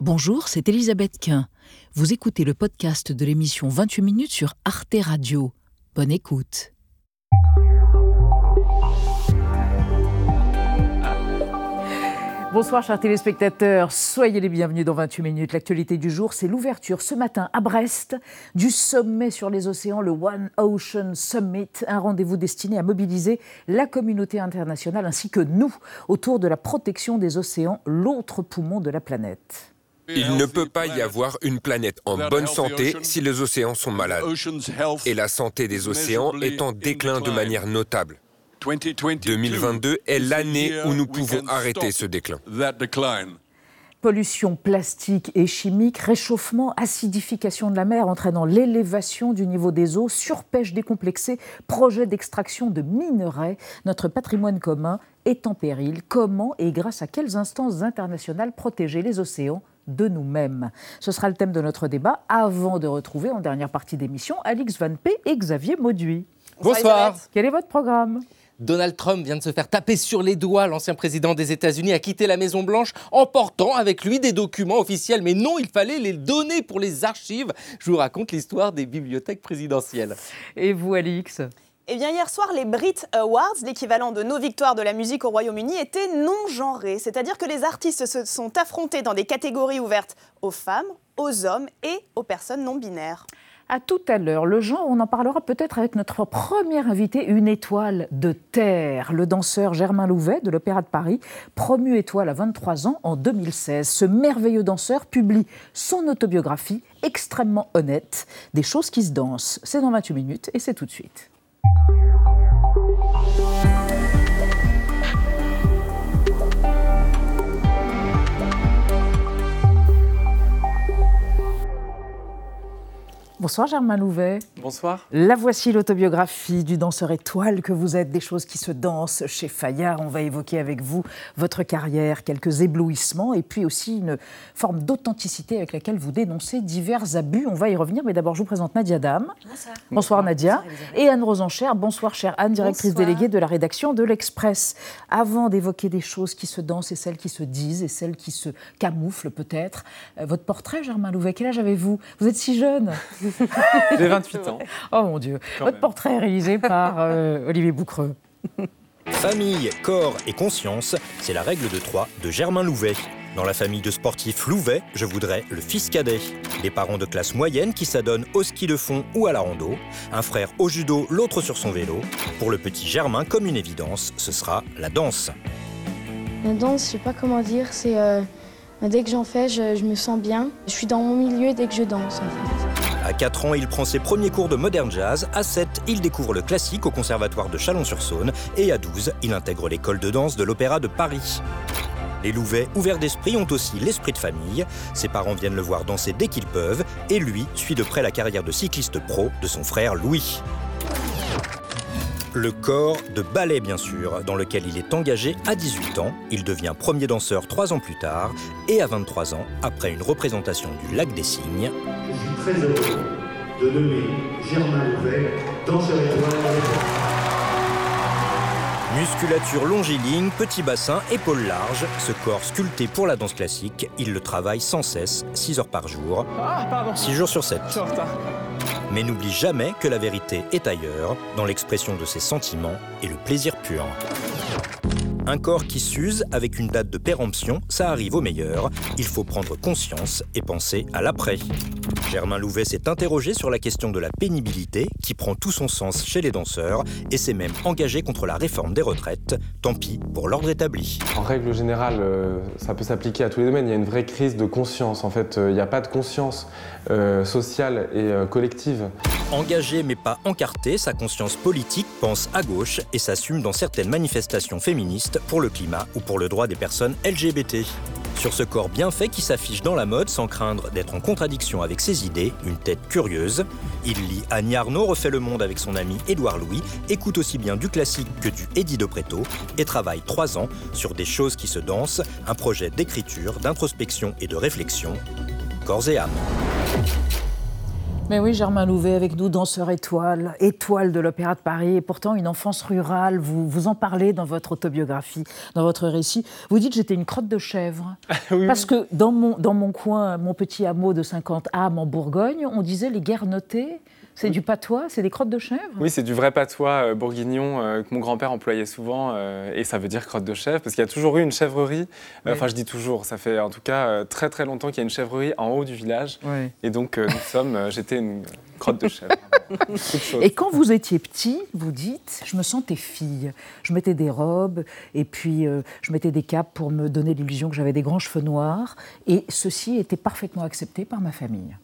Bonjour, c'est Elisabeth Quint. Vous écoutez le podcast de l'émission 28 minutes sur Arte Radio. Bonne écoute. Bonsoir chers téléspectateurs, soyez les bienvenus dans 28 minutes. L'actualité du jour, c'est l'ouverture ce matin à Brest du sommet sur les océans, le One Ocean Summit, un rendez-vous destiné à mobiliser la communauté internationale ainsi que nous autour de la protection des océans, l'autre poumon de la planète. Il ne peut pas y avoir une planète en bonne santé si les océans sont malades. Et la santé des océans est en déclin de manière notable. 2022 est l'année où nous pouvons arrêter ce déclin. Pollution plastique et chimique, réchauffement, acidification de la mer entraînant l'élévation du niveau des eaux, surpêche décomplexée, projet d'extraction de minerais. Notre patrimoine commun est en péril. Comment et grâce à quelles instances internationales protéger les océans de nous-mêmes Ce sera le thème de notre débat avant de retrouver en dernière partie d'émission Alix Van P et Xavier Mauduit. Bonsoir. Quel est votre programme? Donald Trump vient de se faire taper sur les doigts. L'ancien président des États-Unis a quitté la Maison-Blanche en portant avec lui des documents officiels. Mais non, il fallait les donner pour les archives. Je vous raconte l'histoire des bibliothèques présidentielles. Et vous, Alix? Eh bien, hier soir, les Brit Awards, l'équivalent de nos victoires de la musique au Royaume-Uni, étaient non genrés. C'est-à-dire que les artistes se sont affrontés dans des catégories ouvertes aux femmes, aux hommes et aux personnes non binaires. À tout à l'heure, le genre, on en parlera peut-être avec notre premier invité, une étoile de terre, le danseur Germain Louvet de l'Opéra de Paris, promu étoile à 23 ans en 2016. Ce merveilleux danseur publie son autobiographie extrêmement honnête, Des choses qui se dansent. C'est dans 28 minutes et c'est tout de suite. thank you Bonsoir Germain Louvet. Bonsoir. La voici l'autobiographie du danseur étoile que vous êtes, des choses qui se dansent chez Fayard. On va évoquer avec vous votre carrière, quelques éblouissements et puis aussi une forme d'authenticité avec laquelle vous dénoncez divers abus. On va y revenir, mais d'abord je vous présente Nadia Dame. Bonsoir. Bonsoir Nadia. Et Anne Rosencher. Bonsoir chère Anne, directrice déléguée de la rédaction de l'Express. Avant d'évoquer des choses qui se dansent et celles qui se disent et celles qui se camouflent peut-être, euh, votre portrait Germain Louvet, quel âge avez-vous? Vous êtes si jeune J'ai 28 ans. Oh mon Dieu. Votre portrait est réalisé par euh, Olivier Boucreux. Famille, corps et conscience, c'est la règle de trois de Germain Louvet. Dans la famille de sportifs Louvet, je voudrais le fils cadet. Des parents de classe moyenne qui s'adonnent au ski de fond ou à la rando. Un frère au judo, l'autre sur son vélo. Pour le petit Germain, comme une évidence, ce sera la danse. La danse, je sais pas comment dire, c'est euh, dès que j'en fais, je, je me sens bien. Je suis dans mon milieu dès que je danse. En fait. À 4 ans, il prend ses premiers cours de modern jazz. À 7, il découvre le classique au conservatoire de Chalon-sur-Saône. Et à 12, il intègre l'école de danse de l'Opéra de Paris. Les Louvets, ouverts d'esprit, ont aussi l'esprit de famille. Ses parents viennent le voir danser dès qu'ils peuvent. Et lui suit de près la carrière de cycliste pro de son frère Louis. Le corps de ballet, bien sûr, dans lequel il est engagé à 18 ans. Il devient premier danseur trois ans plus tard. Et à 23 ans, après une représentation du Lac des Cygnes, très heureux de nommer Germain Louvet danseur étoile. Musculature longiligne, petit bassin, épaules larges, ce corps sculpté pour la danse classique, il le travaille sans cesse, 6 heures par jour, Ah, pardon. 6 jours sur 7. Je suis en retard. Mais n'oublie jamais que la vérité est ailleurs, dans l'expression de ses sentiments et le plaisir pur. Un corps qui s'use avec une date de péremption, ça arrive au meilleur. Il faut prendre conscience et penser à l'après. Germain Louvet s'est interrogé sur la question de la pénibilité, qui prend tout son sens chez les danseurs, et s'est même engagé contre la réforme des retraites. Tant pis pour l'ordre établi. En règle générale, euh, ça peut s'appliquer à tous les domaines. Il y a une vraie crise de conscience. En fait, euh, il n'y a pas de conscience euh, sociale et euh, collective. Engagé mais pas encarté, sa conscience politique pense à gauche et s'assume dans certaines manifestations féministes pour le climat ou pour le droit des personnes LGBT. Sur ce corps bien fait qui s'affiche dans la mode sans craindre d'être en contradiction avec ses idées, une tête curieuse, il lit Annie Arnaud refait le monde avec son ami Édouard Louis, écoute aussi bien du classique que du Eddie de Preto et travaille trois ans sur des choses qui se dansent, un projet d'écriture, d'introspection et de réflexion, corps et âme. Mais oui, Germain Louvet avec nous, danseur étoile, étoile de l'Opéra de Paris, et pourtant une enfance rurale. Vous, vous en parlez dans votre autobiographie, dans votre récit. Vous dites j'étais une crotte de chèvre. Parce que dans mon, dans mon coin, mon petit hameau de 50 âmes en Bourgogne, on disait les guerres notées. C'est du patois, c'est des crottes de chèvre? Oui, c'est du vrai patois euh, bourguignon euh, que mon grand-père employait souvent, euh, et ça veut dire crotte de chèvre, parce qu'il y a toujours eu une chèvrerie. Enfin, je dis toujours, ça fait en tout cas très très longtemps qu'il y a une chèvrerie en haut du village. Et donc, nous sommes, j'étais une crotte de chèvre. et quand vous étiez petit, vous dites, je me sentais fille. Je mettais des robes, et puis je mettais des capes pour me donner l'illusion que j'avais des grands cheveux noirs, et ceci était parfaitement accepté par ma famille.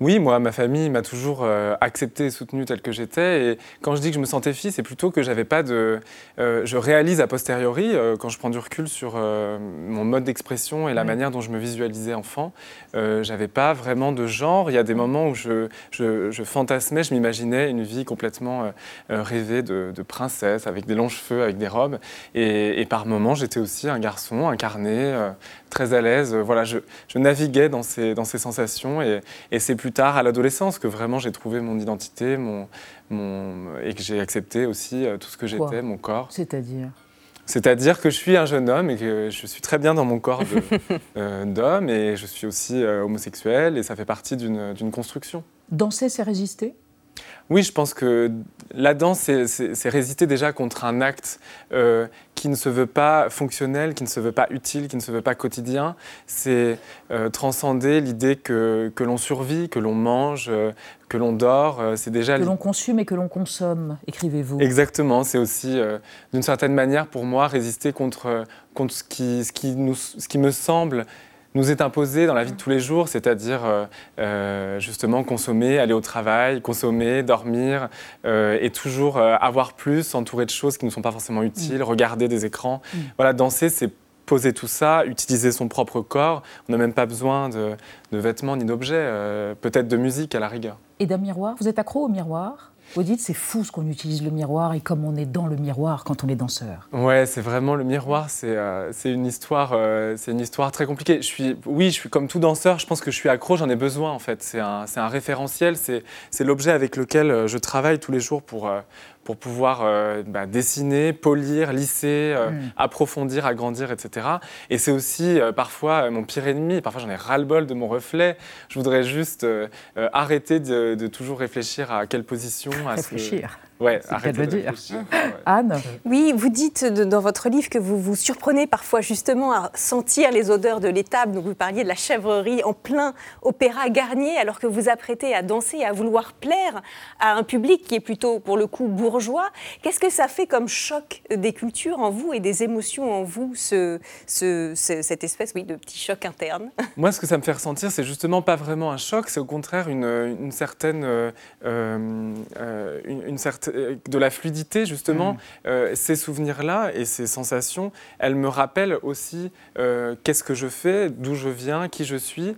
Oui, moi, ma famille m'a toujours euh, accepté et soutenu tel que j'étais. Et quand je dis que je me sentais fille, c'est plutôt que j'avais pas de. Euh, je réalise a posteriori, euh, quand je prends du recul sur mon mode d'expression et la manière dont je me visualisais enfant, j'avais pas vraiment de genre. Il y a des moments où je, je, fantasmais, je m'imaginais une vie complètement rêvée de, princesse, avec des longs cheveux, avec des robes. Et, et par moments, j'étais aussi un garçon incarné, très à l'aise. Voilà, je, naviguais dans ces, dans ces sensations. Et, et c'est plus tard, à l'adolescence, que vraiment j'ai trouvé mon identité mon, mon, et que j'ai accepté aussi euh, tout ce que j'étais, mon corps. C'est-à-dire? C'est-à-dire que je suis un jeune homme et que je suis très bien dans mon corps euh, d'homme et je suis aussi euh, homosexuel et ça fait partie d'une construction. Danser, c'est résister? Oui, je pense que la danse, c'est résister déjà contre un acte euh, qui ne se veut pas fonctionnel, qui ne se veut pas utile, qui ne se veut pas quotidien. C'est euh, transcender l'idée que, que l'on survit, que l'on mange, euh, que l'on dort. c'est déjà que l'on consomme et que l'on consomme, écrivez-vous. Exactement. C'est aussi, d'une certaine manière, pour moi, résister contre, contre ce, qui, ce, qui nous, ce qui me semble nous est imposé dans la vie de tous les jours, c'est-à-dire euh, euh, justement consommer, aller au travail, consommer, dormir, euh, et toujours avoir plus, entouré de choses qui ne sont pas forcément utiles, mm. regarder des écrans. Mm. Voilà, danser, c'est poser tout ça, utiliser son propre corps. On n'a même pas besoin de, de vêtements ni d'objets, peut-être de musique à la rigueur. Et d'un miroir Vous êtes accro au miroir? Vous c'est fou ce qu'on utilise le miroir et comme on est dans le miroir quand on est danseur. Ouais, c'est vraiment le miroir, c'est euh, une histoire, euh, c'est une histoire très compliquée. Je suis, oui, je suis comme tout danseur. Je pense que je suis accro, j'en ai besoin en fait. C'est un, un, référentiel, c'est l'objet avec lequel euh, je travaille tous les jours pour pour pouvoir euh, bah, dessiner, polir, lisser, euh, mm. approfondir, agrandir, etc. Et c'est aussi euh, parfois mon pire ennemi. Parfois, j'en ai ras-le-bol de mon reflet. Je voudrais juste arrêter de, de, toujours réfléchir à quelle position. À réfléchir. Ouais, c'est de dire. Anne Oui, vous dites dans votre livre que vous vous surprenez parfois justement à sentir les odeurs de l'étable. Donc vous parliez de la chèvrerie en plein opéra Garnier, alors que vous apprêtez à danser et à vouloir plaire à un public qui est plutôt pour le coup bourgeois. Qu'est-ce que ça fait comme choc des cultures en vous et des émotions en vous, ce, cette espèce oui, de petit choc interne? Moi, ce que ça me fait ressentir, c'est justement pas vraiment un choc, c'est au contraire une, une certaine, euh, euh, une certaine euh, de la fluidité, justement, mm. euh, ces souvenirs-là et ces sensations, elles me rappellent aussi euh, qu'est-ce que je fais, d'où je viens, qui je suis.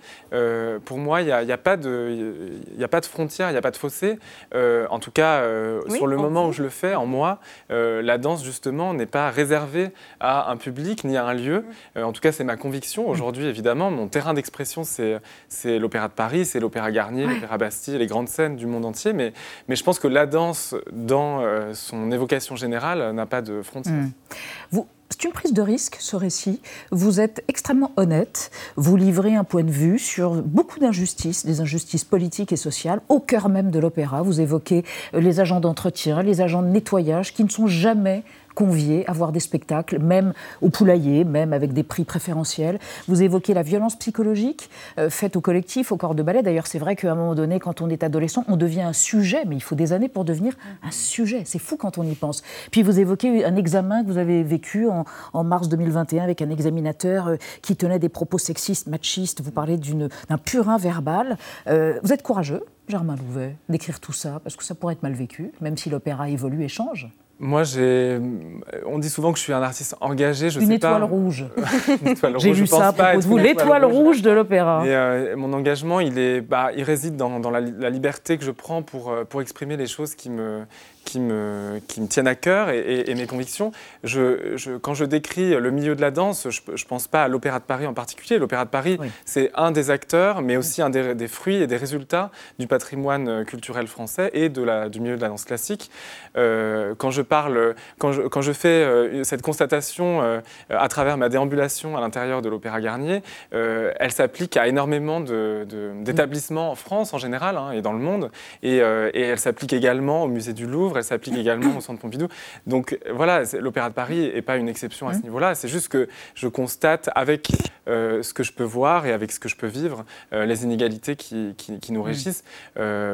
pour moi, il n'y a, a, pas de, a pas de frontières, il n'y a pas de fossé. en tout cas, sur le moment où je le fais, en moi, la danse, justement, n'est pas réservée à un public ni à un lieu. Mm. en tout cas, c'est ma conviction. Aujourd'hui, évidemment, mon terrain d'expression, c'est l'Opéra de Paris, c'est l'Opéra Garnier, l'Opéra Bastille, les grandes scènes du monde entier. Mais, mais je pense que la danse dans euh, son évocation générale, n'a pas de frontières. Hmm. c'est une prise de risque, ce récit. Vous êtes extrêmement honnête. Vous livrez un point de vue sur beaucoup d'injustices, des injustices politiques et sociales, au cœur même de l'opéra. Vous évoquez les agents d'entretien, les agents de nettoyage, qui ne sont jamais conviés à voir des spectacles, même au poulailler, même avec des prix préférentiels. Vous évoquez la violence psychologique euh, faite au collectif, au corps de ballet. D'ailleurs, c'est vrai qu'à un moment donné, quand on est adolescent, on devient un sujet, mais il faut des années pour devenir un sujet. C'est fou quand on y pense. Puis vous évoquez un examen que vous avez vécu en, mars 2021 avec un examinateur euh, qui tenait des propos sexistes, machistes. Vous parlez d'un purin verbal. Euh, vous êtes courageux, Germain Louvet, d'écrire tout ça, parce que ça pourrait être mal vécu, même si l'opéra évolue et change. Moi, j'ai. On dit souvent que je suis un artiste engagé. Je une, sais étoile rouge. J'ai vu ça à vous. L'étoile rouge de l'opéra. Euh, mon engagement, il, est, bah, il réside dans, la, liberté que je prends pour, euh, pour exprimer les choses qui me, qui me, qui me tiennent à cœur et, mes convictions. Je, quand je décris le milieu de la danse, je ne pense pas à l'Opéra de Paris en particulier. L'Opéra de Paris, c'est un des acteurs, mais aussi un des, fruits et des résultats du patrimoine culturel français et de la, du milieu de la danse classique. Euh, quand je parle, quand je, quand je fais euh, cette constatation euh, à travers ma déambulation à l'intérieur de l'Opéra Garnier, elle s'applique à énormément d'établissements en France en général hein, et dans le monde. Et, et elle s'applique également au musée du Louvre, elle s'applique également au Centre Pompidou. Donc voilà, l'Opéra de Paris n'est pas une exception à ce mmh. niveau-là. C'est juste que je constate avec ce que je peux voir et avec ce que je peux vivre les inégalités qui, qui, nous mmh. régissent.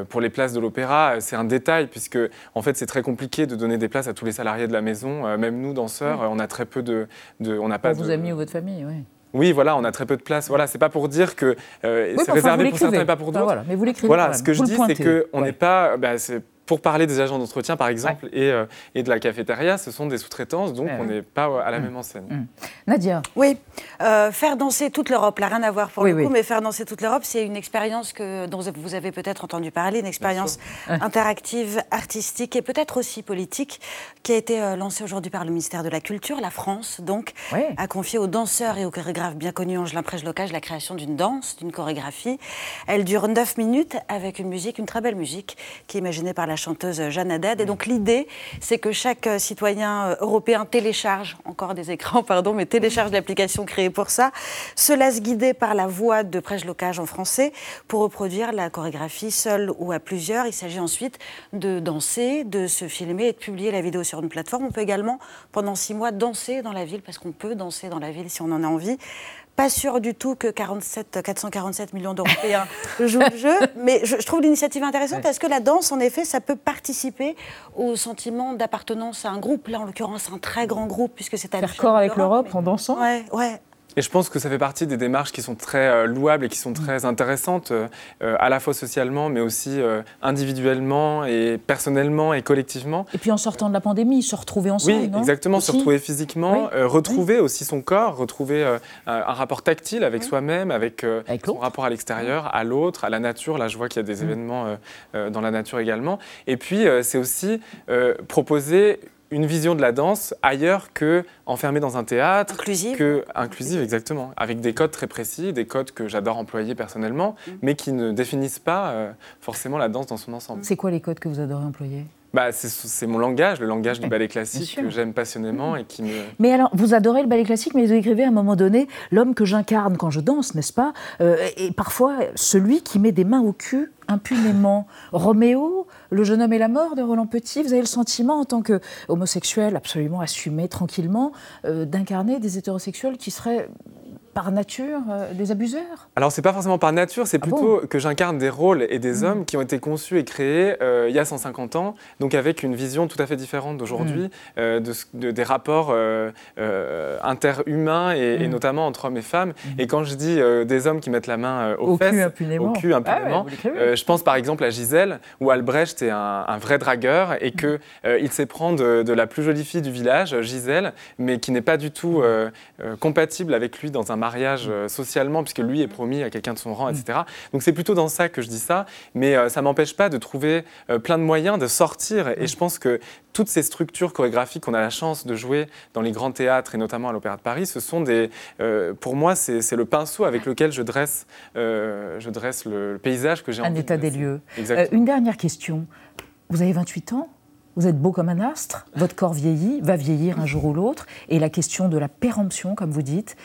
pour les places de l'opéra, c'est un détail puisque en fait c'est très compliqué de donner des places à tous les salariés de la maison. Euh, même nous, danseurs, on a très peu de... de on n'a pas vos amis ou votre famille, oui. Oui, voilà, on a très peu de place. Voilà, c'est pas pour dire que euh, c'est réservé pour certains et pas pour d'autres. voilà, mais vous l'écrivez. Voilà, ce que je dis, c'est qu'on n'est pas. Bah, pour parler des agents d'entretien, par exemple, et, euh, et, de la cafétéria, ce sont des sous-traitances, donc on n'est pas à la mm. même enseigne. Mm. Nadia Oui, euh, faire danser toute l'Europe, là, rien à voir pour le coup, mais faire danser toute l'Europe, c'est une expérience que, dont vous avez peut-être entendu parler, une expérience interactive, artistique et peut-être aussi politique, qui a été euh, lancée aujourd'hui par le ministère de la Culture. La France, donc, a confié aux danseurs et aux chorégraphes bien connus Angelin Prège-Locage la création d'une danse, d'une chorégraphie. Elle dure 9 minutes avec une musique, une très belle musique, qui est imaginée par la chanteuse Jeanne Haddad. Et donc l'idée, c'est que chaque euh, citoyen euh, européen télécharge, encore des écrans, pardon, mais télécharge l'application créée pour ça, se laisse guider par la voix de Locage en français pour reproduire la chorégraphie seule ou à plusieurs. Il s'agit ensuite de danser, de se filmer et de publier la vidéo sur une plateforme. On peut également, pendant six mois, danser dans la ville, parce qu'on peut danser dans la ville si on en a envie pas sûr du tout que 47, 447 millions d'Européens jouent le jeu, mais je, trouve l'initiative intéressante parce que la danse, en effet, ça peut participer au sentiment d'appartenance à un groupe. Là, en l'occurrence, un très grand groupe, puisque c'est à Faire corps avec l'Europe en dansant Ouais, ouais. Et je pense que ça fait partie des démarches qui sont très euh, louables et qui sont très intéressantes, euh, euh, à la fois socialement, mais aussi individuellement et personnellement et collectivement. Et puis en sortant de la pandémie, se retrouver ensemble. Oui, exactement, se retrouver physiquement, retrouver aussi son corps, retrouver un rapport tactile avec soi-même, avec, son rapport à l'extérieur, à l'autre, à la nature. Là, je vois qu'il y a des événements dans la nature également. Et puis, c'est aussi proposer une vision de la danse ailleurs que enfermée dans un théâtre. Inclusive. Que, inclusive, exactement. Avec des codes très précis, des codes que j'adore employer personnellement, mm. mais qui ne définissent pas euh, forcément la danse dans son ensemble. C'est quoi les codes que vous adorez employer? Bah, c'est mon langage, le langage du ballet classique que j'aime passionnément et qui me... Mais alors, vous adorez le ballet classique, mais vous écrivez à un moment donné l'homme que j'incarne quand je danse, n'est-ce pas? Euh, Et parfois, celui qui met des mains au cul impunément. Roméo, le jeune homme et la mort de Roland Petit, vous avez le sentiment, en tant qu'homosexuel absolument assumé tranquillement, euh, d'incarner des hétérosexuels qui seraient par nature euh, des abuseurs Alors c'est pas forcément par nature, c'est ah plutôt que j'incarne des rôles et des mmh. hommes qui ont été conçus et créés euh, il y a 150 ans, donc avec une vision tout à fait différente d'aujourd'hui, mmh. euh, de, des rapports interhumains et, mmh. notamment entre hommes et femmes. Et quand je dis des hommes qui mettent la main aux au fesses, cul impunément, au cul impunément ah je pense par exemple à Gisèle, où Albrecht est un, vrai dragueur et qu'il il sait prendre de, la plus jolie fille du village, Gisèle, mais qui n'est pas du tout compatible avec lui dans un mariage euh, socialement, puisque lui est promis à quelqu'un de son rang, etc. Donc c'est plutôt dans ça que je dis ça, mais euh, ça m'empêche pas de trouver euh, plein de moyens de sortir. Et je pense que toutes ces structures chorégraphiques qu'on a la chance de jouer dans les grands théâtres et notamment à l'Opéra de Paris, ce sont des, pour moi, c'est le pinceau avec lequel je dresse, je dresse le, paysage que j'ai envie Un état des lieux. une dernière question. Vous avez 28 ans vous êtes beau comme un astre, votre corps vieillit, va vieillir un jour ou l'autre, et la question de la péremption, comme vous dites,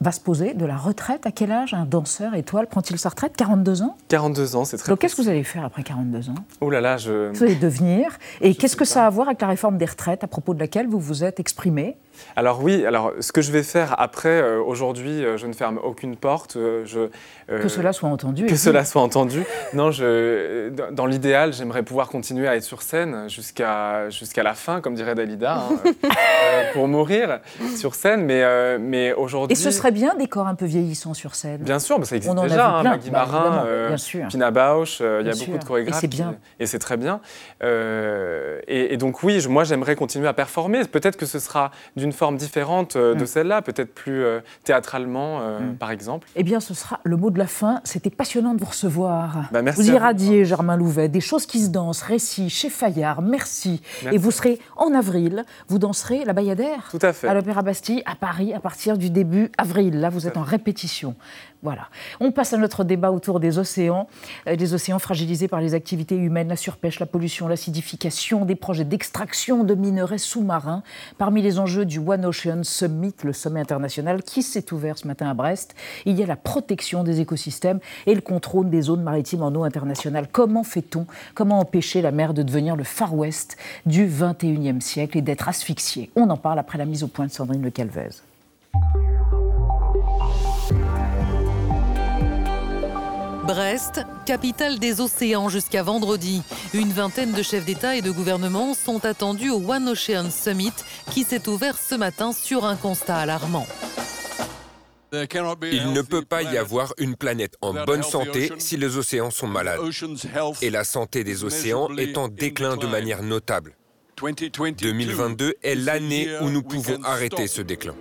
va se poser, de la retraite. À quel âge un danseur étoile prend-il sa retraite? 42 ans? 42 ans, c'est très Donc qu'est-ce que vous allez faire après 42 ans? Oh là là, je... Vous allez devenir. Et qu'est-ce que ça a à voir avec la réforme des retraites, à propos de laquelle vous vous êtes exprimé? Alors oui, alors ce que je vais faire après, euh, aujourd'hui, euh, je ne ferme aucune porte. Euh, je, que cela soit entendu. Que cela soit entendu. Non, je, dans l'idéal, j'aimerais pouvoir continuer à être sur scène jusqu'à jusqu'à la fin, comme dirait Dalida, hein, pour mourir sur scène. Mais, mais aujourd'hui... Et ce serait bien des corps un peu vieillissants sur scène Bien sûr, mais ça existe déjà. Hein, Maggie bah, Marin, Pina Bausch, il y a beaucoup de chorégraphes. Et c'est bien. et c'est très bien. Et, donc oui, moi j'aimerais continuer à performer. Peut-être que ce sera d'une une forme différente euh, de mm. celle-là, peut-être plus euh, théâtralement, euh, mm. par exemple Eh bien, ce sera le mot de la fin. C'était passionnant de vous recevoir. Bah, vous irradiez, Germain Louvet, des choses qui se dansent, récits chez Fayard. Merci. merci. Et vous serez en avril, vous danserez la Bayadère Tout à fait. à l'Opéra Bastille à Paris à partir du début avril. Là, vous êtes en répétition. Voilà. On passe à notre débat autour des océans, des océans fragilisés par les activités humaines, la surpêche, la pollution, l'acidification, des projets d'extraction de minerais sous-marins. Parmi les enjeux du One Ocean Summit, le sommet international qui s'est ouvert ce matin à Brest, il y a la protection des écosystèmes et le contrôle des zones maritimes en eau internationale. Comment fait-on? Comment empêcher la mer de devenir le Far West du 21e siècle et d'être asphyxiée? On en parle après la mise au point de Sandrine Le Calvez. Brest, capitale des océans jusqu'à vendredi. Une vingtaine de chefs d'État et de gouvernement sont attendus au One Ocean Summit qui s'est ouvert ce matin sur un constat alarmant. Il ne peut pas y avoir une planète en bonne santé si les océans sont malades. Et la santé des océans est en déclin de manière notable. 2022 est l'année où nous pouvons arrêter ce déclin.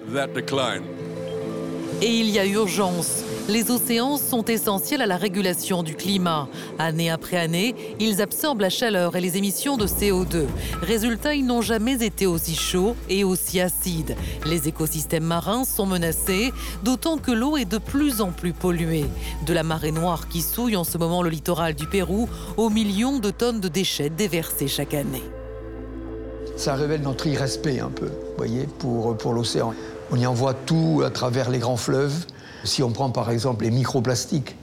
Et il y a urgence. Les océans sont essentiels à la régulation du climat. Année après année, ils absorbent la chaleur et les émissions de CO2. Résultat, ils n'ont jamais été aussi chauds et aussi acides. Les écosystèmes marins sont menacés, d'autant que l'eau est de plus en plus polluée. De la marée noire qui souille en ce moment le littoral du Pérou aux millions de tonnes de déchets déversés chaque année. Ça révèle notre irrespect un peu, voyez, pour, pour l'océan. On y envoie tout à travers les grands fleuves. Si on prend par exemple les microplastiques,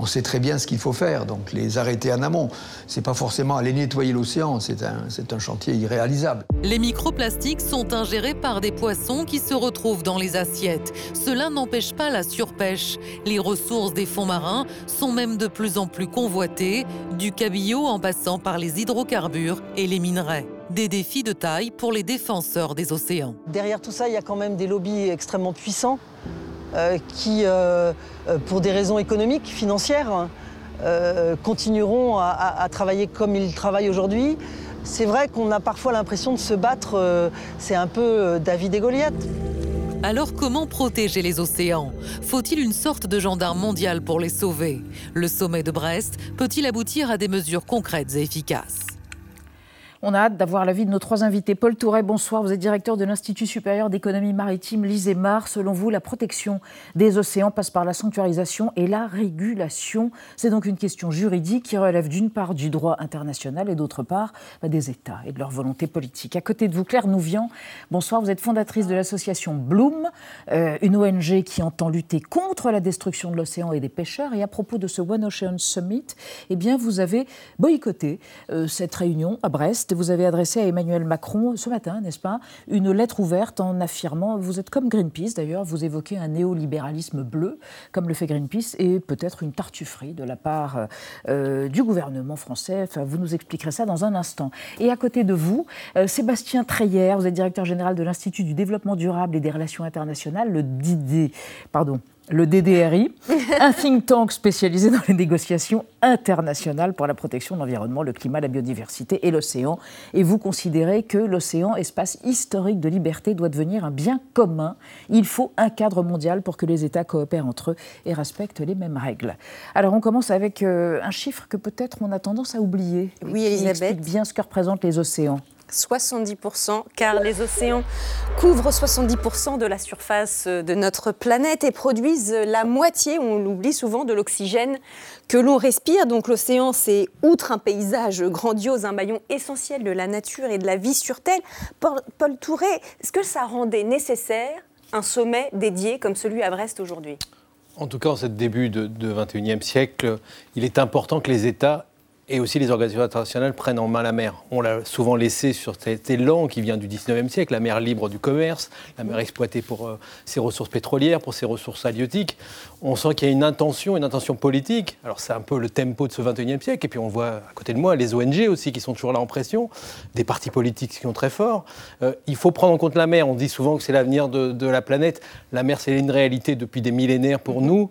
on sait très bien ce qu'il faut faire, donc les arrêter en amont. C'est pas forcément aller nettoyer l'océan, c'est un, un, chantier irréalisable. Les microplastiques sont ingérés par des poissons qui se retrouvent dans les assiettes. Cela n'empêche pas la surpêche. Les ressources des fonds marins sont même de plus en plus convoitées, du cabillaud en passant par les hydrocarbures et les minerais. Des défis de taille pour les défenseurs des océans. Derrière tout ça, il y a quand même des lobbies extrêmement puissants euh, qui, euh, euh, pour des raisons économiques, financières, euh, continueront à, à, à, travailler comme ils travaillent aujourd'hui. C'est vrai qu'on a parfois l'impression de se battre, c'est un peu David et Goliath. Alors comment protéger les océans? Faut-il une sorte de gendarme mondial pour les sauver? Le sommet de Brest peut-il aboutir à des mesures concrètes et efficaces? On a hâte d'avoir l'avis de nos trois invités. Paul Touret, bonsoir. Vous êtes directeur de l'Institut supérieur d'économie maritime l'ISEMAR. Selon vous, la protection des océans passe par la sanctuarisation et la régulation. C'est donc une question juridique qui relève d'une part du droit international et d'autre part bah, des États et de leur volonté politique. À côté de vous, Claire Nouvian, bonsoir. Vous êtes fondatrice de l'association Bloom, euh, une ONG qui entend lutter contre la destruction de l'océan et des pêcheurs. Et à propos de ce One Ocean Summit, eh bien, vous avez boycotté euh, cette réunion à Brest vous avez adressé à Emmanuel Macron ce matin, n'est-ce pas, une lettre ouverte en affirmant, vous êtes comme Greenpeace d'ailleurs, vous évoquez un néolibéralisme bleu, comme le fait Greenpeace, et peut-être une tartufferie de la part euh, du gouvernement français. Enfin, vous nous expliquerez ça dans un instant. Et à côté de vous, euh, Sébastien Treyer, vous êtes directeur général de l'Institut du développement durable et des relations internationales, le DID, pardon, le DDRI, un think tank spécialisé dans les négociations internationales pour la protection de l'environnement, le climat, la biodiversité et l'océan. Et vous considérez que l'océan, espace historique de liberté, doit devenir un bien commun. Il faut un cadre mondial pour que les États coopèrent entre eux et respectent les mêmes règles. Alors on commence avec euh, un chiffre que peut-être on a tendance à oublier. Oui, Elisabeth. explique bien ce que représentent les océans. 70%, car les océans couvrent 70% de la surface de notre planète et produisent la moitié, on l'oublie souvent, de l'oxygène que l'on respire. Donc l'océan, c'est outre un paysage grandiose, un maillon essentiel de la nature et de la vie sur Terre. Paul, Paul Touré, est-ce que ça rendait nécessaire un sommet dédié comme celui à Brest aujourd'hui? En tout cas, en ce début de, de 21e siècle, il est important que les États et aussi les organisations internationales prennent en main la mer. On l'a souvent laissé sur cet élan qui vient du 19e siècle, la mer libre du commerce, la mer exploitée pour euh, ses ressources pétrolières, pour ses ressources halieutiques. On sent qu'il y a une intention, une intention politique. Alors c'est un peu le tempo de ce 21e siècle. Et puis on voit à côté de moi les ONG aussi qui sont toujours là en pression, des partis politiques qui sont très forts. Euh, il faut prendre en compte la mer. On dit souvent que c'est l'avenir de, de, la planète. La mer, c'est une réalité depuis des millénaires pour nous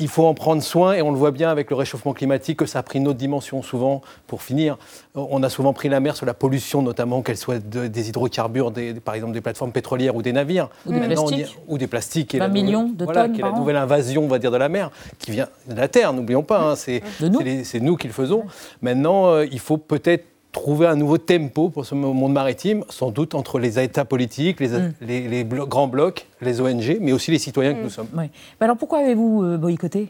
il faut en prendre soin et on le voit bien avec le réchauffement climatique que ça a pris une autre dimension. Souvent, pour finir, on a souvent pris la mer sur la pollution, notamment qu'elle soit de, des hydrocarbures, des, par exemple des plateformes pétrolières ou des navires. Ou des plastiques. ou des plastiques. 20 millions de voilà, tonnes qui est la nouvelle invasion, on va dire, de la mer, qui vient de la Terre, n'oublions pas. Hein, c'est nous. nous qui le faisons. Maintenant, euh, il faut peut-être trouver un nouveau tempo pour ce monde maritime, sans doute entre les États politiques, les, mm. les, grands blocs, les ONG, mais aussi les citoyens que mm. nous sommes. Oui. alors pourquoi avez-vous euh, boycotté?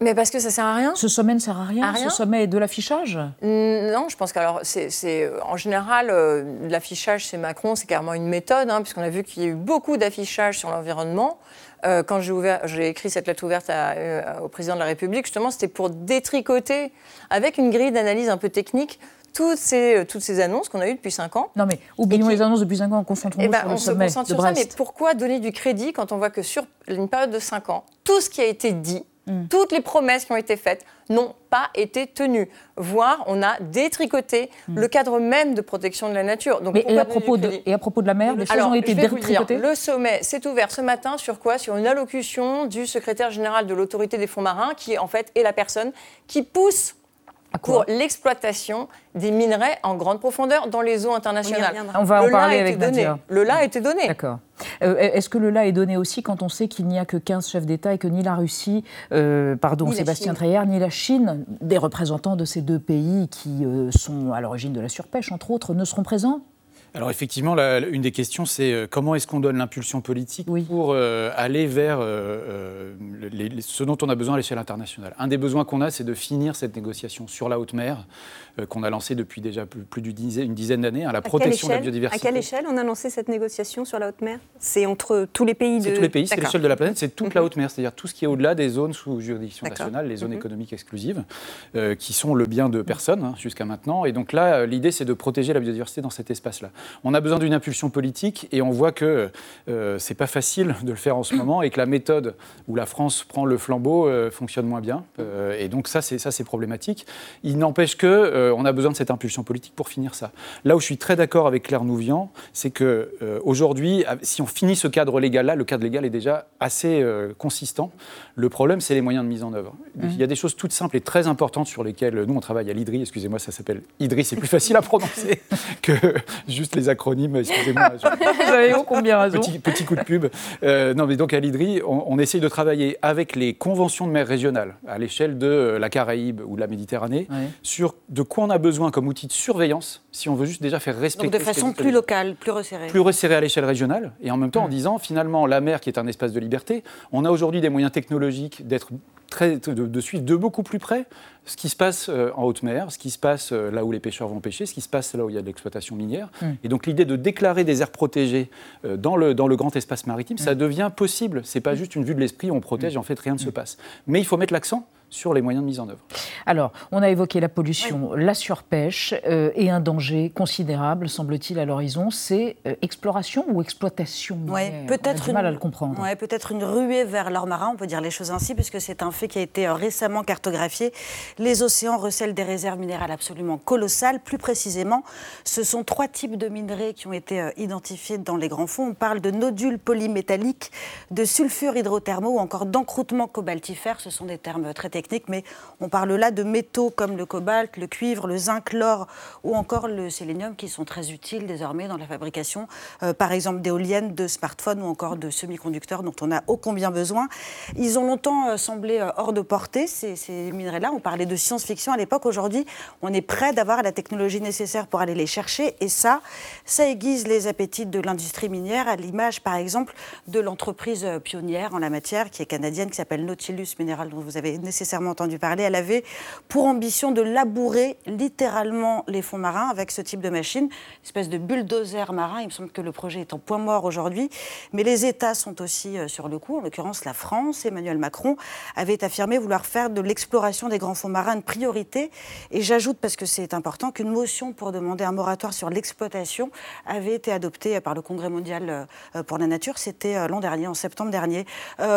Mais parce que ça sert à rien. Ce sommet ne sert à rien. Ce sommet est de l'affichage? Non, je pense qu'alors c'est en général euh, l'affichage c'est Macron, c'est carrément une méthode, hein, puisqu'on a vu qu'il y a eu beaucoup d'affichage sur l'environnement. Euh, quand j'ai écrit cette lettre ouverte au président de la République, justement, c'était pour détricoter avec une grille d'analyse un peu technique toutes ces, euh, toutes ces annonces qu'on a eues depuis 5 ans. Non, mais oublions les annonces depuis 5 ans, concentrons-nous ben, sur le sommet se concentre sur ça, mais pourquoi donner du crédit quand on voit que sur une période de 5 ans, tout ce qui a été dit, hmm. toutes les promesses qui ont été faites n'ont pas été tenues, voire on a détricoté hmm. le cadre même de protection de la nature. Donc, et, à propos de, et à propos de la mer, des choses ont été détricotées? Le sommet s'est ouvert ce matin sur quoi? Sur une allocution du secrétaire général de l'autorité des fonds marins, qui en fait est la personne qui pousse pour l'exploitation des minerais en grande profondeur dans les eaux internationales. On, va en parler avec Nadia. Le là a été donné. D'accord. Euh, est-ce que le là est donné aussi quand on sait qu'il n'y a que 15 chefs d'État et que ni la Russie, euh, pardon, Sébastien Treyer, ni la Chine, des représentants de ces deux pays qui euh, sont à l'origine de la surpêche, entre autres, ne seront présents? Alors effectivement, une des questions, c'est euh, comment est-ce qu'on donne l'impulsion politique pour euh, aller vers euh, ce dont on a besoin à l'échelle internationale? Un des besoins qu'on a, c'est de finir cette négociation sur la haute mer qu'on a lancée depuis déjà plus, d'une dizaine, d'années, à hein, la protection de la biodiversité. À quelle échelle on a lancé cette négociation sur la haute mer? C'est entre tous les pays de... C'est tous les pays, c'est l'échelle de la planète, c'est toute la mhm. haute mer, c'est-à-dire tout ce qui est au-delà des zones sous juridiction nationale, les zones mhm. économiques exclusives, qui sont le bien de personne hein, jusqu'à maintenant. Et donc là, l'idée, c'est de protéger la biodiversité dans cet espace-là. On a besoin d'une impulsion politique et on voit que euh, c'est pas facile de le faire en ce moment et que la méthode où la France prend le flambeau euh, fonctionne moins bien. Euh, et donc ça, c'est ça, c'est problématique. Il n'empêche que on a besoin de cette impulsion politique pour finir ça. Là où je suis très d'accord avec Claire Nouvian, c'est que aujourd'hui, si on finit ce cadre légal-là, le cadre légal est déjà assez consistant. Le problème, c'est les moyens de mise en œuvre. Mmh. Il y a des choses toutes simples et très importantes sur lesquelles nous on travaille à l'IDRI. Excusez-moi, ça s'appelle IDRI, c'est plus facile à prononcer que juste les acronymes, excusez-moi. Vous avez combien raison. Petit, petit, coup de pub. Euh, non, mais donc à l'IDRI, on, essaye de travailler avec les conventions de mer régionales à l'échelle de la Caraïbe ou de la Méditerranée sur de quoi on a besoin comme outil de surveillance si on veut juste déjà faire respecter. Donc de façon plus locale, plus resserrée. Plus resserrée à l'échelle régionale et en même temps en mm. disant finalement la mer qui est un espace de liberté, on a aujourd'hui des moyens technologiques d'être de, suivre de beaucoup plus près ce qui se passe euh, en haute mer, ce qui se passe euh, là où les pêcheurs vont pêcher, ce qui se passe là où il y a de l'exploitation minière. Mm. Et donc l'idée de déclarer des aires protégées euh, dans, le, dans le grand espace maritime, ça mm. devient possible. C'est pas mm. juste une vue de l'esprit, on protège et en fait rien ne se passe. Mais il faut mettre l'accent sur les moyens de mise en œuvre. Alors, on a évoqué la pollution, la surpêche euh, et un danger considérable, semble-t-il, à l'horizon, c'est euh, exploration ou exploitation ouais, peut-être mal à le comprendre. Ouais, peut-être une ruée vers l'or marin, on peut dire les choses ainsi, puisque c'est un fait qui a été euh, récemment cartographié. Les océans recèlent des réserves minérales absolument colossales. Plus précisément, ce sont trois types de minerais qui ont été identifiés dans les grands fonds. On parle de nodules polymétalliques, de sulfures hydrothermaux ou encore d'encroûtements cobaltifères. Ce sont des termes très mais on parle là de métaux comme le cobalt, le cuivre, le zinc, l'or ou encore le sélénium qui sont très utiles désormais dans la fabrication, euh, par exemple d'éoliennes, de smartphones ou encore de semi-conducteurs dont on a ô combien besoin. Ils ont longtemps euh, semblé euh, hors de portée, ces, ces minerais-là. On parlait de science-fiction à l'époque. Aujourd'hui, on est prêt d'avoir la technologie nécessaire pour aller les chercher. Et ça, ça aiguise les appétits de l'industrie minière, à l'image, par exemple, de l'entreprise pionnière en la matière, qui est canadienne, qui s'appelle Nautilus Mineral, dont vous avez nécessairement entendu parler. Elle avait pour ambition de labourer littéralement les fonds marins avec ce type de machine, espèce de bulldozer marin. Il me semble que le projet est en point mort aujourd'hui. Mais les États sont aussi euh, sur le coup. En l'occurrence, la France, Emmanuel Macron, avait affirmé vouloir faire de l'exploration des grands fonds marins une priorité. Et j'ajoute, parce que c'est important, qu'une motion pour demander un moratoire sur l'exploitation avait été adoptée par le Congrès mondial euh, pour la nature. C'était euh, l'an dernier, en septembre dernier.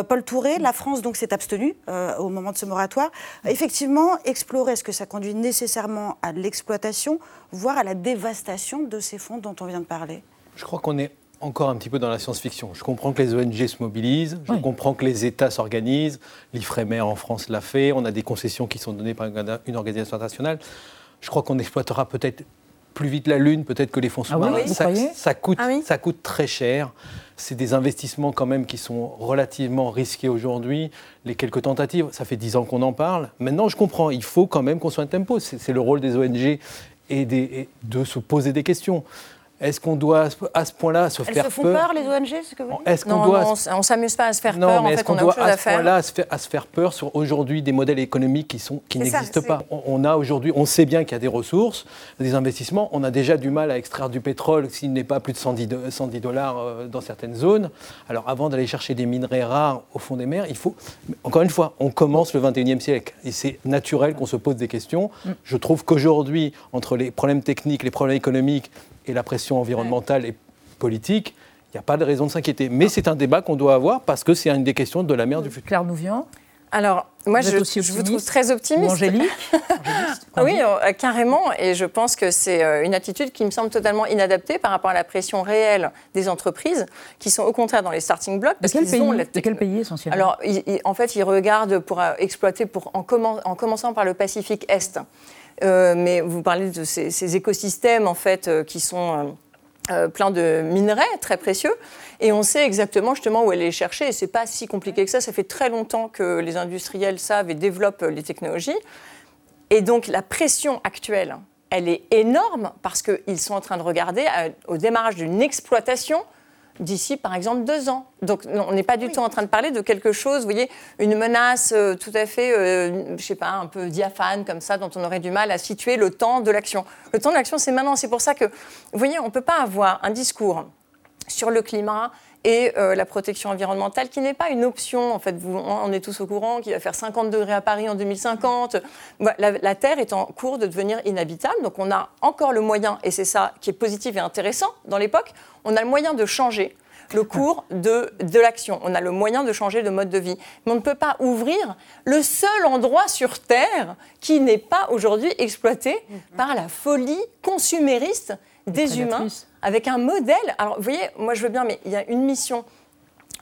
Paul Touré, la France donc s'est abstenue au moment de ce moratoire Effectivement, explorer, est-ce que ça conduit nécessairement à l'exploitation, voire à la dévastation de ces fonds dont on vient de parler? Je crois qu'on est encore un petit peu dans la science-fiction. Je comprends que les ONG se mobilisent, je comprends que les États s'organisent, l'IFREMER en France l'a fait, on a des concessions qui sont données par une organisation internationale. Je crois qu'on exploitera peut-être plus vite la Lune, peut-être que les fonds ah sous-marins. ça, coûte, ah ça coûte très cher c'est des investissements quand même qui sont relativement risqués aujourd'hui. Les quelques tentatives, ça fait dix ans qu'on en parle. Maintenant, je comprends, il faut quand même qu'on soit un tempo. C'est le rôle des ONG et, et de se poser des questions. Est-ce qu'on doit à ce point-là se Elles faire se font peur, peur, les ONG ce que vous dites Non, doit non, on ne s'amuse pas à se faire non, peur. En mais est-ce fait, qu'on on a doit autre chose à à ce point-là à se faire, à se faire peur sur aujourd'hui des modèles économiques qui, sont, qui n'existent pas? On, on a aujourd'hui, on sait bien qu'il y a des ressources, des investissements. On a déjà du mal à extraire du pétrole s'il n'est pas plus de 110, do- 110 dollars euh, dans certaines zones. Alors avant d'aller chercher des minerais rares au fond des mers, il faut, encore une fois, on commence le 21e siècle et c'est naturel qu'on se pose des questions. Mm. Je trouve qu'aujourd'hui, entre les problèmes techniques, les problèmes économiques et la pression environnementale et politique, il n'y a pas de raison de s'inquiéter. Mais c'est un débat qu'on doit avoir parce que c'est une des questions de la mer du futur. Claire Nouvian Alors, moi, Vous je, aussi je vous trouve très optimiste. Ou Angélique oui, euh, carrément. Et je pense que c'est euh, une attitude qui me semble totalement inadaptée par rapport à la pression réelle des entreprises, qui sont au contraire dans les starting blocks. De quel pays, ont la de quel pays essentiellement? Alors, ils- ils- en fait, ils regardent pour euh, exploiter, pour, en, commen- en commençant par le Pacifique Est. Euh, mais vous parlez de ces, écosystèmes, en fait, euh, qui sont euh, pleins de minerais très précieux. Et on sait exactement justement où aller les chercher. Et c'est pas si compliqué que ça. Ça fait très longtemps que les industriels savent et développent les technologies. Et donc, la pression actuelle, elle est énorme parce qu'ils sont en train de regarder au démarrage d'une exploitation d'ici, par exemple, deux ans. Donc, non, on n'est pas du tout en train de parler de quelque chose, vous voyez, une menace euh, tout à fait, euh, je sais pas, un peu diaphane comme ça, dont on aurait du mal à situer le temps de l'action. Le temps de l'action, c'est maintenant. C'est pour ça que, vous voyez, on ne peut pas avoir un discours sur le climat et euh, la protection environnementale, qui n'est pas une option. En fait, vous, on est tous au courant qu'il va faire 50 degrés à Paris en 2050. Voilà, La, la Terre est en cours de devenir inhabitable, donc on a encore le moyen, et c'est ça qui est positif et intéressant dans l'époque, on a le moyen de changer le cours de, de l'action. On a le moyen de changer de mode de vie. Mais on ne peut pas ouvrir le seul endroit sur Terre qui n'est pas aujourd'hui exploité par la folie consumériste des humains avec un modèle. Alors, vous voyez, moi je veux bien, mais il y a une mission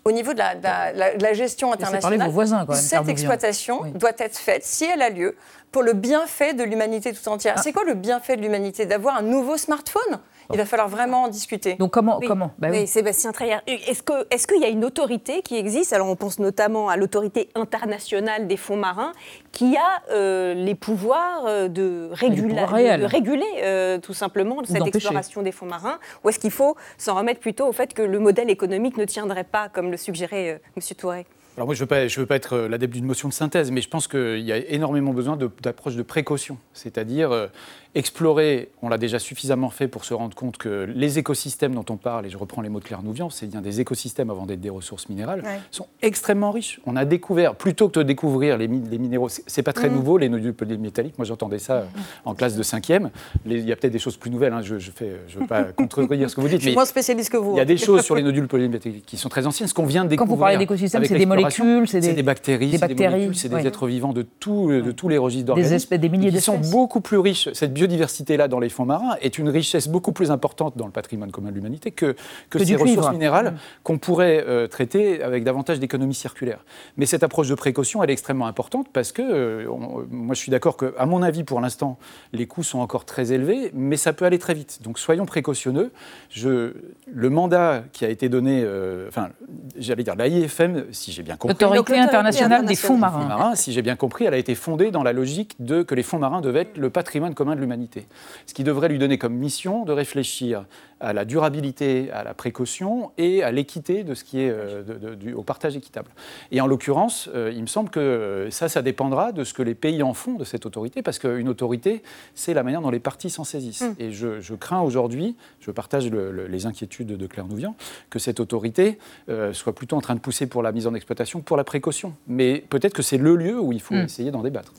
au niveau de la, de la- la- de la gestion internationale. vos voisins, quand même, Cette exploitation Oui. doit être faite, si elle a lieu, pour le bienfait de l'humanité tout entière. Ah. C'est quoi le bienfait de l'humanité? D'avoir un nouveau smartphone? Il va falloir vraiment en discuter. Donc comment Oui. comment? Bah oui. oui. Sébastien Traillard. Est-ce que est-ce qu'il y a une autorité qui existe? Alors on pense notamment à l'autorité internationale des fonds marins qui a euh, les pouvoirs euh, de, régula- pouvoirs de- réels. de réguler euh, tout simplement cette d'empêcher. exploration des fonds marins Ou est-ce qu'il faut s'en remettre plutôt au fait que le modèle économique ne tiendrait pas, comme le suggérait euh, M. Touré? Alors moi, je ne veux, pas- je veux pas être euh, l'adepte d'une motion de synthèse, mais je pense qu'il y a énormément besoin de- d'approche de, précaution. C'est-à-dire euh, explorer, on l'a déjà suffisamment fait pour se rendre compte que les écosystèmes dont on parle, et je reprends les mots de Claire Nouvian, c'est bien des écosystèmes avant d'être des ressources minérales, Ouais. sont extrêmement riches. On a découvert, plutôt que de découvrir les, mi- les minéraux, c'est pas très Mm. nouveau, les nodules polymétalliques, moi j'entendais ça euh, en classe de cinquième. Les- Il y a peut-être des choses plus nouvelles, hein, je ne je veux pas contredire ce que vous dites. Je suis mais moins spécialiste que vous. Il y a hein. des choses sur les nodules polymétalliques qui sont très anciennes. Ce qu'on vient de Quand découvrir. vous parlez d'écosystème, avec c'est des l'exploration, molécules, c'est des- bactéries, des c'est des bactéries, molécules, c'est des êtres vivants de, tout, de tous les registres d'organismes. espèces- des milliers et qui sont d'espèces. beaucoup plus riches. Cette biodiversité-là dans les fonds marins est une richesse beaucoup plus importante dans le patrimoine commun de l'humanité que, que, Que ces ressources cuivre. minérales Mm. qu'on pourrait euh, traiter avec davantage d'économie circulaire. Mais cette approche de précaution, elle est extrêmement importante parce que, euh, on- moi je suis d'accord que, à mon avis, pour l'instant, les coûts sont encore très élevés, mais ça peut aller très vite. Donc soyons précautionneux. Je, le mandat qui a été donné, euh, enfin, j'allais dire l'AIFM, si j'ai bien compris. L'Autorité internationale des fonds marins. marins, si j'ai bien compris, elle a été fondée dans la logique de que les fonds marins devaient être le patrimoine commun de l'humanité. Ce qui devrait lui donner comme mission de réfléchir à la durabilité, à la précaution et à l'équité de ce qui est euh, de- de- du- au partage équitable. Et en l'occurrence, euh, il me semble que euh, ça, ça dépendra de ce que les pays en font de cette autorité, parce qu'une autorité, c'est la manière dont les partis s'en saisissent. Mm. Et je, je crains aujourd'hui, je partage le- le- les inquiétudes de Claire Nouvian, que cette autorité euh, soit plutôt en train de pousser pour la mise en exploitation, pour la précaution. Mais peut-être que c'est le lieu où il faut Mm. essayer d'en débattre.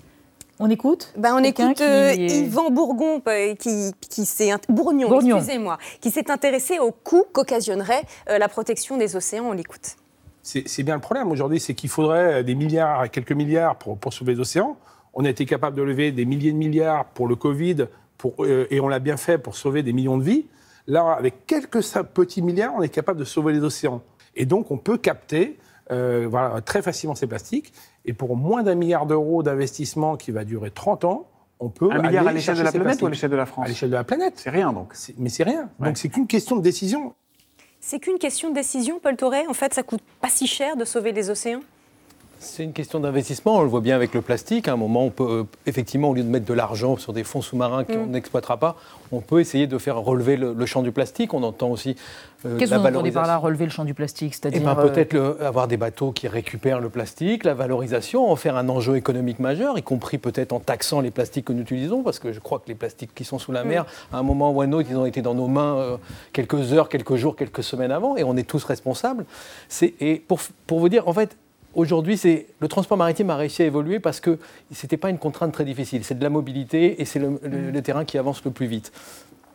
On écoute Ben, on écoute qui euh, est- Yvan Bourgon, euh, qui, qui s'est Bourgnon, Bourgnon. excusez-moi, qui s'est intéressé au coût qu'occasionnerait euh, la protection des océans. On l'écoute. C'est c'est bien le problème aujourd'hui, c'est qu'il faudrait des milliards, quelques milliards pour, pour sauver les océans. On a été capable de lever des milliers de milliards pour le Covid, pour, euh, et on l'a bien fait pour sauver des millions de vies. Là, avec quelques petits milliards, on est capable de sauver les océans. Et donc, on peut capter euh, voilà, très facilement ces plastiques. Et pour moins d'un milliard d'euros d'investissement qui va durer 30 ans, on peut. Un milliard aller à l'échelle de la planète plastiques. ou à l'échelle de la France À l'échelle de la planète. C'est rien donc. Mais c'est rien. Ouais. Donc, c'est qu'une question de décision. C'est qu'une question de décision, Paul Toré. En fait, ça coûte pas si cher de sauver les océans? C'est une question d'investissement, on le voit bien avec le plastique. À un moment, on peut, euh, effectivement, au lieu de mettre de l'argent sur des fonds sous-marins qu'on mm. n'exploitera pas, on peut essayer de faire relever le, champ du plastique. On entend aussi euh, Qu'est-ce que vous entendez par là, relever le champ du plastique C'est-à-dire eh ben, Peut-être avoir des bateaux qui récupèrent le plastique, la valorisation, en faire un enjeu économique majeur, y compris peut-être en taxant les plastiques que nous utilisons, parce que je crois que les plastiques qui sont sous la mm. mer, à un moment ou à un autre, ils ont été dans nos mains quelques heures, quelques jours, quelques semaines avant, et on est tous responsables. Et pour, pour vous dire, en fait, Aujourd'hui, le transport maritime a réussi à évoluer parce que ce n'était pas une contrainte très difficile. C'est de la mobilité et c'est le, mm. terrain qui avance le plus vite.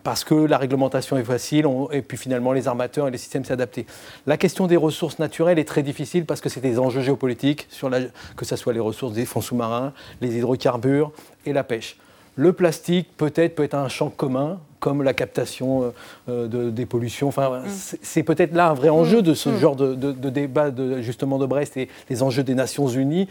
Parce que la réglementation est facile et puis finalement les armateurs et les systèmes s'adaptent. La question des ressources naturelles est très difficile parce que c'est des enjeux géopolitiques, sur que ce soit les ressources des fonds sous-marins, les hydrocarbures et la pêche. Le plastique peut-être peut être un champ commun comme la captation euh, euh, de, des pollutions. Enfin, mm. c'est peut-être là un vrai enjeu de ce mm. genre de, débat de, justement de Brest et les enjeux des Nations Unies,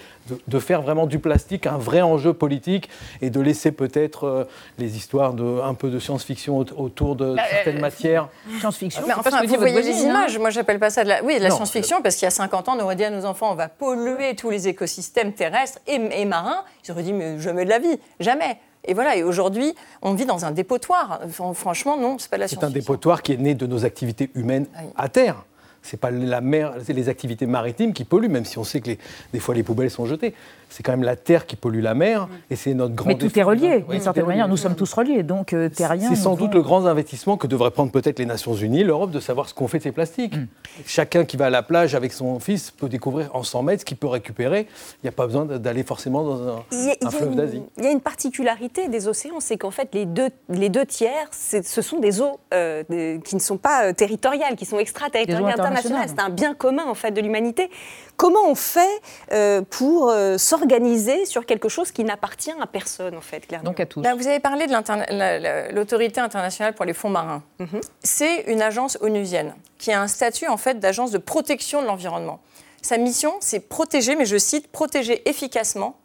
de, faire vraiment du plastique un vrai enjeu politique et de laisser peut-être euh, les histoires de un peu de science-fiction autour de bah, certaines matières. Science-fiction. Mais enfin, vous voyez des images. Moi, j'appelle pas ça de la. Oui, de la science-fiction parce qu'il y a 50 ans, on aurait dit à nos enfants, on va polluer tous les écosystèmes terrestres et, et marins. Ils auraient dit, mais jamais de la vie, jamais. Et voilà, et aujourd'hui, on vit dans un dépotoir. franchement, non, c'est pas la science. C'est un dépotoir qui est né de nos activités humaines à terre c'est pas la mer, c'est les activités maritimes qui polluent, même si on sait que des fois les poubelles sont jetées. C'est quand même la terre qui pollue la mer, et c'est notre grand. Mais tout est relié, d'une certaine manière. Nous sommes tous reliés, donc euh, terriens. C'est sans doute le grand investissement que devraient prendre peut-être les Nations Unies, l'Europe, de savoir ce qu'on fait de ces plastiques. Mm. Chacun qui va à la plage avec son fils peut découvrir en 100 mètres ce qu'il peut récupérer. Il n'y a pas besoin d'aller forcément dans un, fleuve d'Asie. Il y a une particularité des océans, c'est qu'en fait les deux, les deux tiers, ce sont des eaux euh, qui ne sont pas euh, territoriales, qui sont extraterritoriales, internationales. C'est un bien commun en fait de l'humanité. Comment on fait euh, pour euh, s'organiser sur quelque chose qui n'appartient à personne en fait, clairement Donc à tous. vous avez parlé de l'autorité internationale pour les fonds marins. Mhm. C'est une agence onusienne qui a un statut en fait d'agence de protection de l'environnement. Sa mission, c'est protéger, mais je cite, protéger efficacement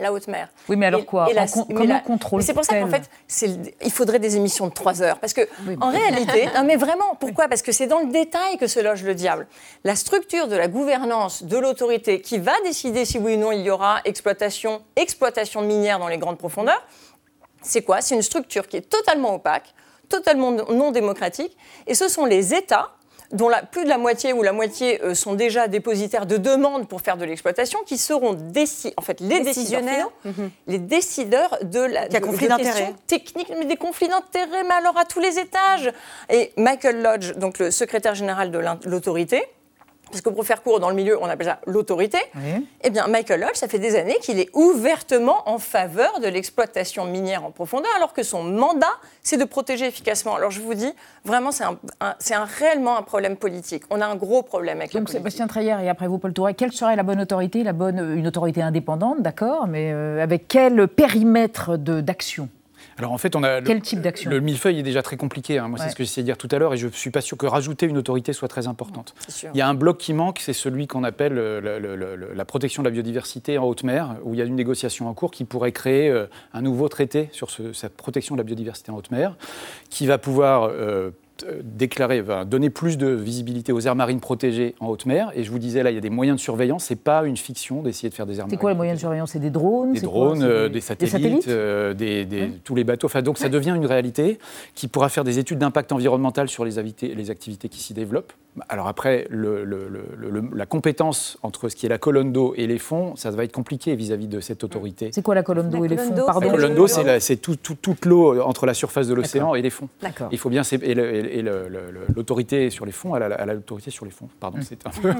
la haute mer. Oui, mais alors quoi Comment contrôle C'est pour ça qu'en fait, il faudrait des émissions de 3 heures. Parce que, en réalité, non, mais vraiment, pourquoi? Parce que c'est dans le détail que se loge le diable. La structure de la gouvernance de l'autorité qui va décider si oui ou non il y aura exploitation, exploitation minière dans les grandes profondeurs, c'est quoi? C'est une structure qui est totalement opaque, totalement non démocratique, et ce sont les États dont plus de la moitié ou la moitié euh, sont déjà dépositaires de demandes pour faire de l'exploitation, qui seront en fait les décisionnaires, mhm. les décideurs de la Il y a conflit d'intérêts techniques, mais des conflits d'intérêts, mais alors à tous les étages. Et Michael Lodge, donc le secrétaire général de l'autorité, parce que pour faire court dans le milieu, on appelle ça l'autorité, eh bien Michael Lodge, ça fait des années qu'il est ouvertement en faveur de l'exploitation minière en profondeur, alors que son mandat, c'est de protéger efficacement. Alors je vous dis, vraiment, c'est un, un, réellement un problème politique. On a un gros problème avec Donc Sébastien Treyer et après vous Paul Touret, quelle serait la bonne autorité? La bonne, Une autorité indépendante, d'accord, mais euh, avec quel périmètre d'action? Alors en fait, on a quel type d'action Le millefeuille est déjà très compliqué. Hein. Moi, c'est ce que j'essayais de dire tout à l'heure, et je ne suis pas sûr que rajouter une autorité soit très importante. Il y a un bloc qui manque, c'est celui qu'on appelle euh, la protection de la biodiversité en haute mer, où il y a une négociation en cours qui pourrait créer euh, un nouveau traité sur cette protection de la biodiversité en haute mer, qui va pouvoir euh, euh, déclarer, donner plus de visibilité aux aires marines protégées en haute mer. Et je vous disais, là, il y a des moyens de surveillance. C'est pas une fiction d'essayer de faire des aires marines. C'est quoi les moyens de surveillance? C'est des drones? Des drones, euh, des, satellites, euh, des, tous les bateaux. Enfin, donc ça devient une réalité qui pourra faire des études d'impact environnemental sur les, les activités qui s'y développent. Alors après, le, la compétence entre ce qui est la colonne d'eau et les fonds, ça va être compliqué vis-à-vis de cette autorité. C'est quoi la colonne d'eau et les fonds La colonne d'eau, c'est tout, toute l'eau entre la surface de l'océan et les fonds. Il faut bien et l'autorité sur les fonds, elle a l'autorité sur les fonds. Pardon, c'est un peu.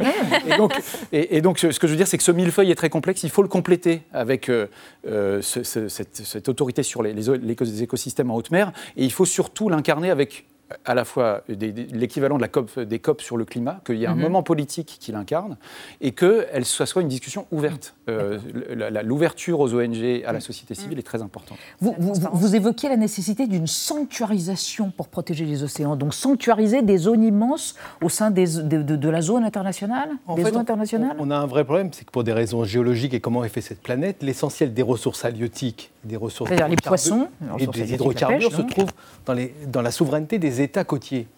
et, donc, ce que je veux dire, c'est que ce millefeuille est très complexe. Il faut le compléter avec euh, euh, cette, autorité sur les, les écosystèmes en haute mer, et il faut surtout l'incarner avec à la fois l'équivalent de la COP, des COP sur le climat, qu'il y ait un mhm. moment politique qui l'incarne, et que elle, soit, soit une discussion ouverte. Euh, l'ouverture aux ONG, à la société civile est très importante. Vous, vous, évoquiez la nécessité d'une sanctuarisation pour protéger les océans, donc sanctuariser des zones immenses au sein des, de, la zone internationale? En fait, on, a un vrai problème, c'est que pour des raisons géologiques et comment est fait cette planète, l'essentiel des ressources halieutiques, des ressources... Les poissons et des hydrocarbures se trouvent dans, les, dans la souveraineté des États côtiers.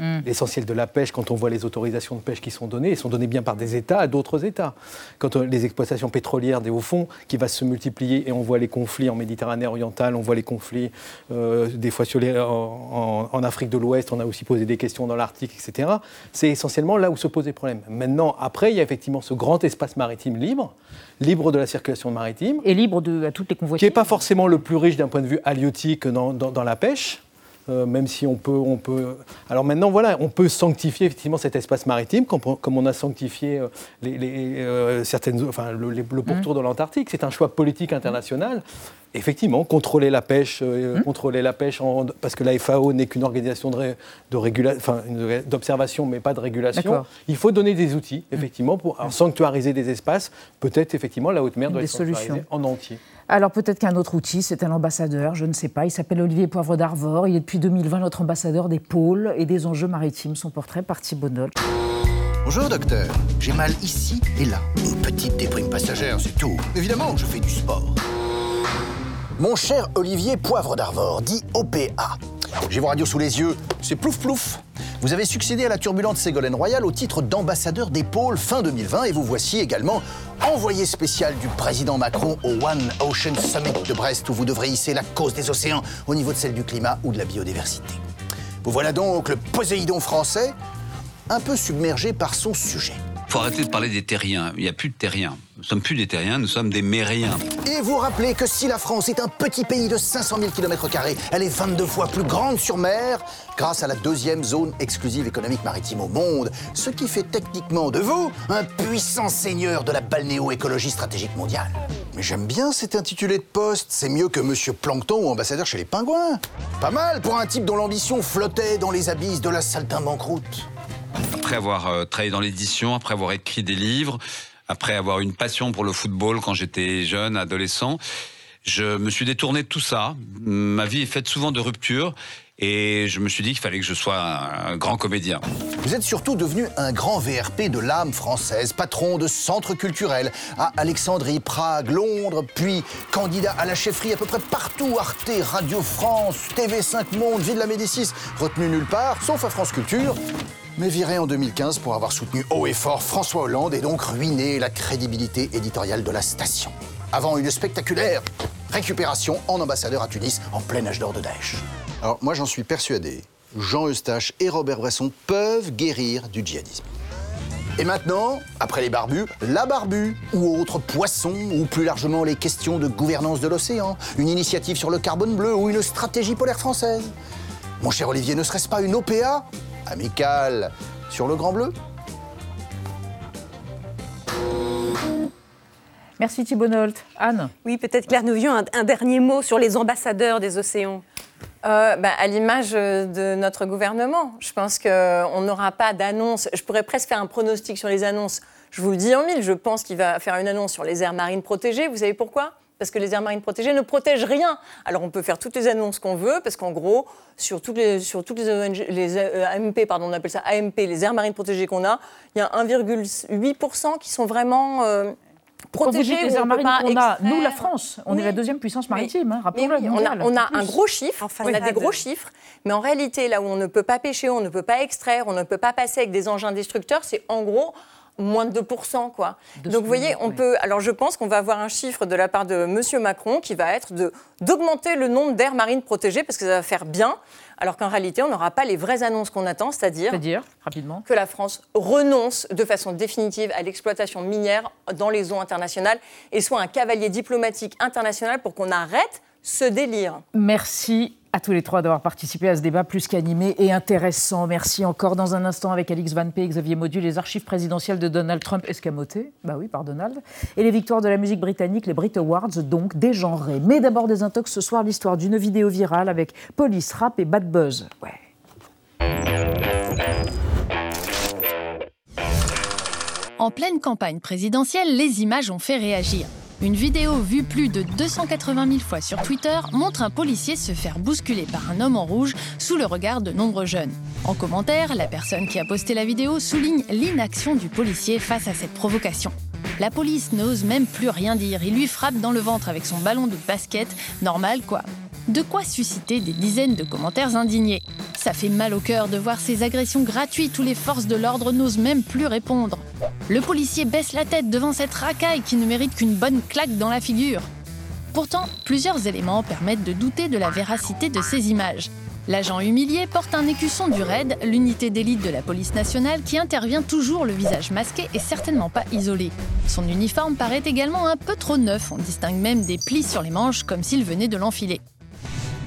Hmm. L'essentiel de la pêche, quand on voit les autorisations de pêche qui sont données, elles sont données bien par des États à d'autres États. Quand on, les exploitations pétrolières des hauts fonds qui va se multiplier et on voit les conflits en Méditerranée orientale, on voit les conflits euh, des fois sur les, en, en, Afrique de l'Ouest, on a aussi posé des questions dans l'Arctique, etc. C'est essentiellement là où se posent les problèmes. Maintenant, après, il y a effectivement ce grand espace maritime libre, libre de la circulation maritime. Et libre de à toutes les convoitises. Qui n'est pas forcément le plus riche d'un point de vue halieutique dans, dans la pêche. Euh, même si on peut, on peut. Alors maintenant, voilà, on peut sanctifier effectivement cet espace maritime, comme, on a sanctifié euh, les, euh, certaines, enfin, le, le pourtour mmh. de l'Antarctique. C'est un choix politique international. Effectivement, contrôler la pêche, mmh. contrôler la pêche, parce que la FAO n'est qu'une organisation de, de d'observation, mais pas de régulation. Il faut donner des outils, effectivement, pour sanctuariser des espaces. Peut-être effectivement la haute mer doit être sanctuarisée en entier. Alors peut-être qu'un autre outil, c'est un ambassadeur, je ne sais pas. Il s'appelle Olivier Poivre d'Arvor. Il est depuis 2020 notre ambassadeur des pôles et des enjeux maritimes. Son portrait par Thibault Bonjour docteur, j'ai mal ici et là. Une petite déprime passagère, c'est tout. Évidemment, je fais du sport. Mon cher Olivier Poivre d'Arvor, dit OPA. J'ai vos radios sous les yeux, c'est plouf plouf. Vous avez succédé à la turbulente Ségolène Royal au titre d'ambassadeur des pôles fin 2020 et vous voici également envoyé spécial du président Macron au One Ocean Summit de Brest où vous devrez hisser la cause des océans au niveau de celle du climat ou de la biodiversité. Vous voilà donc le Poséidon français, un peu submergé par son sujet. Faut arrêter de parler des terriens. Il n'y a plus de terriens. Nous sommes plus des terriens, nous sommes des mériens. Et vous rappelez que si la France est un petit pays de 500 000 km, elle est 22 fois plus grande sur mer grâce à la deuxième zone exclusive économique maritime au monde, ce qui fait techniquement de vous un puissant seigneur de la balnéo-écologie stratégique mondiale. Mais j'aime bien cet intitulé de poste, c'est mieux que Monsieur Plankton ou ambassadeur chez les pingouins. Pas mal pour un type dont l'ambition flottait dans les abysses de la saltimbanqueroute. Après avoir euh, travaillé dans l'édition, après avoir écrit des livres, après avoir une passion pour le football quand j'étais jeune, adolescent, je me suis détourné de tout ça. Ma vie est faite souvent de ruptures. Et je me suis dit qu'il fallait que je sois un, grand comédien. Vous êtes surtout devenu un grand VRP de l'âme française, patron de centres culturels à Alexandrie, Prague, Londres, puis candidat à la chefferie à peu près partout, Arte, Radio France, TV5 Monde, Ville la Médicis, retenu nulle part, sauf à France Culture mais viré en 2015 pour avoir soutenu haut et fort François Hollande et donc ruiné la crédibilité éditoriale de la station. Avant une spectaculaire récupération en ambassadeur à Tunis en plein âge d'or de Daesh. Alors moi j'en suis persuadé, Jean Eustache et Robert Bresson peuvent guérir du djihadisme. Et maintenant, après les barbus, la barbu, ou autre poisson, ou plus largement les questions de gouvernance de l'océan, une initiative sur le carbone bleu ou une stratégie polaire française. Mon cher Olivier, ne serait-ce pas une OPA amical sur le Grand Bleu. Merci Thibault Anne Oui, peut-être Claire Nouvion, un, un, dernier mot sur les ambassadeurs des océans. Euh, bah, à l'image de notre gouvernement. Je pense qu'on n'aura pas d'annonce. Je pourrais presque faire un pronostic sur les annonces. Je vous le dis en mille, je pense qu'il va faire une annonce sur les aires marines protégées. Vous savez pourquoi? Parce que les aires marines protégées ne protègent rien. Alors on peut faire toutes les annonces qu'on veut, parce qu'en gros, sur toutes les, sur toutes les, les euh, AMP, pardon, on appelle ça AMP, les aires marines protégées qu'on a, il y a 1,8% qui sont vraiment... Euh, protégées. les aires marines qu'on a, nous, la France, on est la deuxième puissance maritime, hein, rappelons-le. on a, on a un gros chiffre, on a des gros chiffres, mais en réalité, là où on ne peut pas pêcher, on ne peut pas extraire, on ne peut pas passer avec des engins destructeurs, c'est en gros moins de 2%. Quoi. Donc vous voyez, on peut. Alors je pense qu'on va avoir un chiffre de la part de M. Macron qui va être d'augmenter le nombre d'aires marines protégées parce que ça va faire bien, alors qu'en réalité, on n'aura pas les vraies annonces qu'on attend, c'est-à-dire rapidement que la France renonce de façon définitive à l'exploitation minière dans les eaux internationales et soit un cavalier diplomatique international pour qu'on arrête ce délire. Merci à tous les trois d'avoir participé à ce débat plus qu'animé et intéressant. Merci encore dans un instant avec Alix Van P, Xavier Modu, les archives présidentielles de Donald Trump escamotées, bah oui, par Donald, et les victoires de la musique britannique, les Brit Awards, donc dégenrés. Mais d'abord des intox ce soir, l'histoire d'une vidéo virale avec Police, Rap et Bad Buzz. Ouais. En pleine campagne présidentielle, les images ont fait réagir. Une vidéo vue plus de 280 000 fois sur Twitter montre un policier se faire bousculer par un homme en rouge sous le regard de nombreux jeunes. En commentaire, la personne qui a posté la vidéo souligne l'inaction du policier face à cette provocation. La police n'ose même plus rien dire, il lui frappe dans le ventre avec son ballon de basket, normal quoi. De quoi susciter des dizaines de commentaires indignés. Ça fait mal au cœur de voir ces agressions gratuites où les forces de l'ordre n'osent même plus répondre. Le policier baisse la tête devant cette racaille qui ne mérite qu'une bonne claque dans la figure. Pourtant, plusieurs éléments permettent de douter de la véracité de ces images. L'agent humilié porte un écusson du RAID, l'unité d'élite de la police nationale qui intervient toujours le visage masqué et certainement pas isolé. Son uniforme paraît également un peu trop neuf, on distingue même des plis sur les manches comme s'il venait de l'enfiler.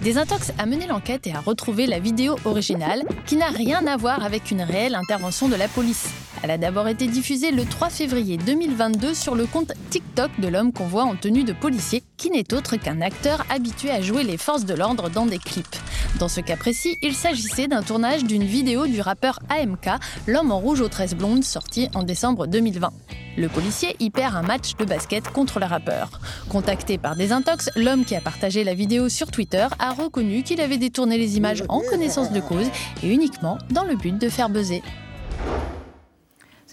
Desintox a mené l'enquête et a retrouvé la vidéo originale qui n'a rien à voir avec une réelle intervention de la police. Elle a d'abord été diffusée le 3 février 2022 sur le compte TikTok de l'homme qu'on voit en tenue de policier, qui n'est autre qu'un acteur habitué à jouer les forces de l'ordre dans des clips. Dans ce cas précis, il s'agissait d'un tournage d'une vidéo du rappeur AMK, l'homme en rouge aux tresses blondes, sorti en décembre 2020. Le policier y perd un match de basket contre le rappeur. Contacté par Desintox, l'homme qui a partagé la vidéo sur Twitter a reconnu qu'il avait détourné les images en connaissance de cause et uniquement dans le but de faire buzzer.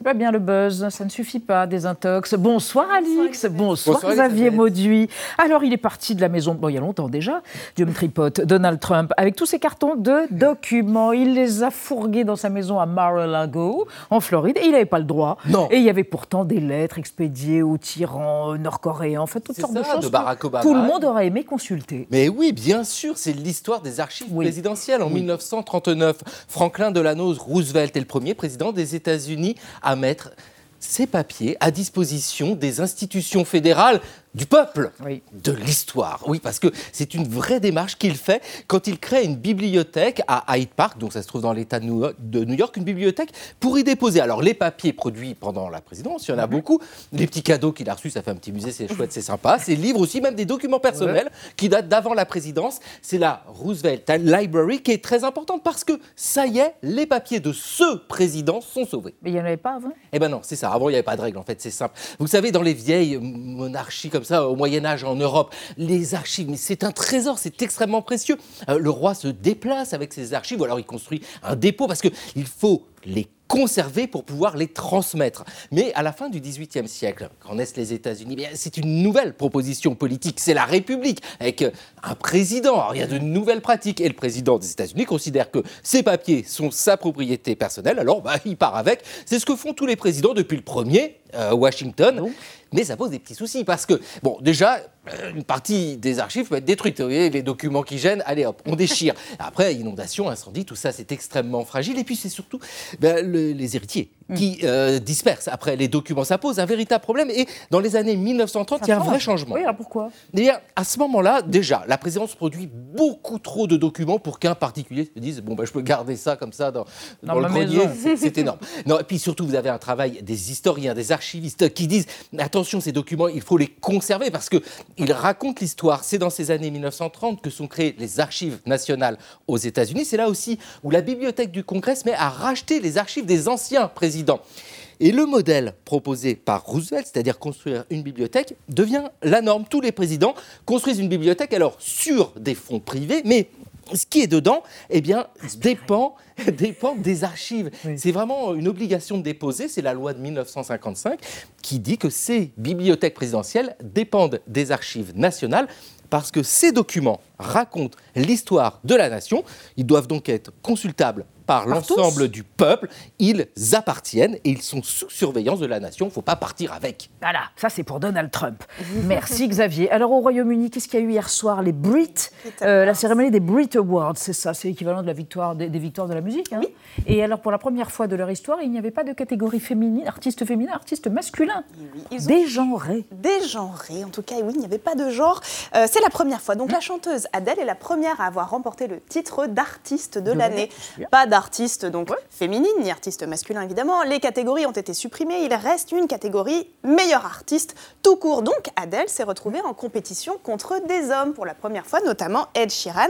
C'est pas bien le buzz, ça ne suffit pas, des intox. Bonsoir Alix, bonsoir, Xavier Mauduit. Alors il est parti de la maison, bon il y a longtemps déjà, Dieu me tripote, Donald Trump, avec tous ses cartons de documents. Il les a fourgués dans sa maison à Mar-a-Lago, en Floride, et il n'avait pas le droit. Non. Et il y avait pourtant des lettres expédiées aux tyrans nord-coréens, en fait toutes sortes de choses. de Barack Obama. Tout le monde aurait aimé consulter. Mais oui, bien sûr, c'est l'histoire des archives présidentielles. En 1939, Franklin Delano Roosevelt est le premier président des États-Unis à mettre ces papiers à disposition des institutions fédérales du peuple, de l'histoire. Oui, parce que c'est une vraie démarche qu'il fait quand il crée une bibliothèque à Hyde Park, donc ça se trouve dans l'État de New York, une bibliothèque pour y déposer. Alors les papiers produits pendant la présidence, il y en a mhm. beaucoup. Les petits cadeaux qu'il a reçus, ça fait un petit musée, c'est chouette, c'est sympa. Ces livres aussi, même des documents personnels qui datent d'avant la présidence. C'est la Roosevelt Library qui est très importante parce que ça y est, les papiers de ce président sont sauvés. Mais il n'y en avait pas avant? Eh ben non, c'est ça. Avant, il n'y avait pas de règles, en fait, c'est simple. Vous savez, dans les vieilles monarchies comme ça, au Moyen Âge en Europe, les archives, mais c'est un trésor, c'est extrêmement précieux. Euh, le roi se déplace avec ses archives, ou alors il construit un dépôt, parce qu'il faut les conserver pour pouvoir les transmettre. Mais à la fin du XVIIIe siècle, quand naissent les États-Unis, c'est une nouvelle proposition politique, c'est la République, avec euh, un président. Alors, il y a de nouvelles pratiques, et le président des États-Unis considère que ces papiers sont sa propriété personnelle, alors bah, il part avec. C'est ce que font tous les présidents depuis le premier, euh, Washington. Mais ça pose des petits soucis parce que, bon, déjà, euh, une partie des archives peut être détruite. Vous voyez, les documents qui gênent, allez hop, on déchire. Après, inondation, incendie, tout ça, c'est extrêmement fragile. Et puis, c'est surtout ben, les héritiers. Qui euh, dispersent après les documents. Ça pose un véritable problème. Et dans les années 1930, il y a un vrai changement. Oui, alors pourquoi? À ce moment-là, déjà, la présidence produit beaucoup trop de documents pour qu'un particulier se dise bon, ben, je peux garder ça comme ça dans, dans, le grenier. C'est énorme. Non, et puis surtout, vous avez un travail des historiens, des archivistes qui disent attention, ces documents, il faut les conserver parce qu'ils racontent l'histoire. C'est dans ces années 1930 que sont créées les archives nationales aux États-Unis. C'est là aussi où la bibliothèque du Congrès se met à racheter les archives des anciens présidents. Et le modèle proposé par Roosevelt, c'est-à-dire construire une bibliothèque, devient la norme. Tous les présidents construisent une bibliothèque, alors sur des fonds privés, mais ce qui est dedans, eh bien, dépend, dépend des archives. C'est vraiment une obligation de déposer. C'est la loi de 1955 qui dit que ces bibliothèques présidentielles dépendent des archives nationales parce que ces documents racontent l'histoire de la nation. Ils doivent donc être consultables par l'ensemble du peuple. Ils appartiennent et ils sont sous surveillance de la nation. Il ne faut pas partir avec. Voilà, ça c'est pour Donald Trump. Merci Xavier. Alors au Royaume-Uni, qu'est-ce qu'il y a eu hier soir? Les Brit, euh, la cérémonie des Brit Awards, c'est ça, c'est l'équivalent de la victoire des, victoires de la musique. Hein? Et alors pour la première fois de leur histoire, il n'y avait pas de catégorie féminine, artiste féminin, artiste masculin. Oui, Dégenré. Dégenré, en tout cas, oui, il n'y avait pas de genre. Euh, c'est la première fois. Donc la chanteuse Adèle est la première à avoir remporté le titre d'artiste de l'année. Pas artiste donc féminine ni artiste masculin évidemment. Les catégories ont été supprimées. Il reste une catégorie meilleur artiste tout court. Donc Adele s'est retrouvée en compétition contre des hommes pour la première fois, notamment Ed Sheeran.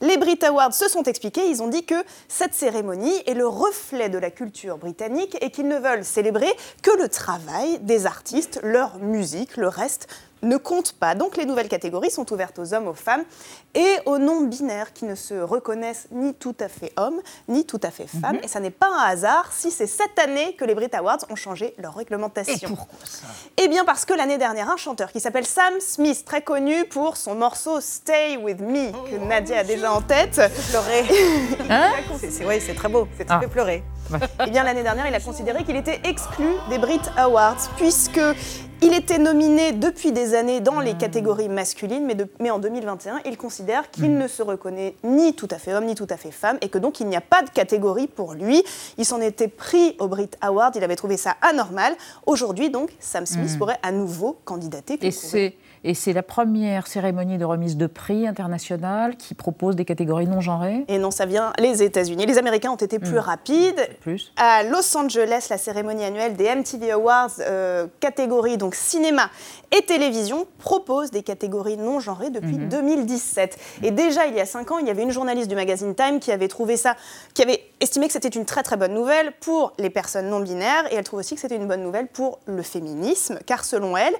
Les Brit Awards se sont expliqués. Ils ont dit que cette cérémonie est le reflet de la culture britannique et qu'ils ne veulent célébrer que le travail des artistes, leur musique, le reste ne compte pas. Donc les nouvelles catégories sont ouvertes aux hommes, aux femmes et aux non-binaires qui ne se reconnaissent ni tout à fait hommes, ni tout à fait femmes. Mhm. Et ça n'est pas un hasard si c'est cette année que les Brit Awards ont changé leur réglementation. Et pourquoi ça? Eh bien parce que l'année dernière, un chanteur qui s'appelle Sam Smith, très connu pour son morceau Stay With Me, que Nadia a déjà en tête. Pleurer. hein? c'est, c'est très beau, c'est très ah. pleurer. Eh bien, l'année dernière, il a considéré qu'il était exclu des Brit Awards, puisque il était nominé depuis des années dans les catégories masculines, mais, mais en 2021, il considère qu'il ne se reconnaît ni tout à fait homme, ni tout à fait femme, et que donc il n'y a pas de catégorie pour lui. Il s'en était pris au Brit Awards, il avait trouvé ça anormal. Aujourd'hui, donc, Sam Smith hmm. pourrait à nouveau candidater. Et c'est et c'est la première cérémonie de remise de prix internationale qui propose des catégories non genrées. Et non, ça vient les États-Unis. Les Américains ont été plus hmm. rapides. Plus. À Los Angeles, la cérémonie annuelle des MTV Awards, euh, catégorie donc cinéma et télévision, propose des catégories non genrées depuis 2017. Hmm. Et déjà, il y a cinq ans, il y avait une journaliste du magazine Time qui avait trouvé ça, qui avait estimé que c'était une très très bonne nouvelle pour les personnes non binaires, et elle trouve aussi que c'était une bonne nouvelle pour le féminisme, car selon elle,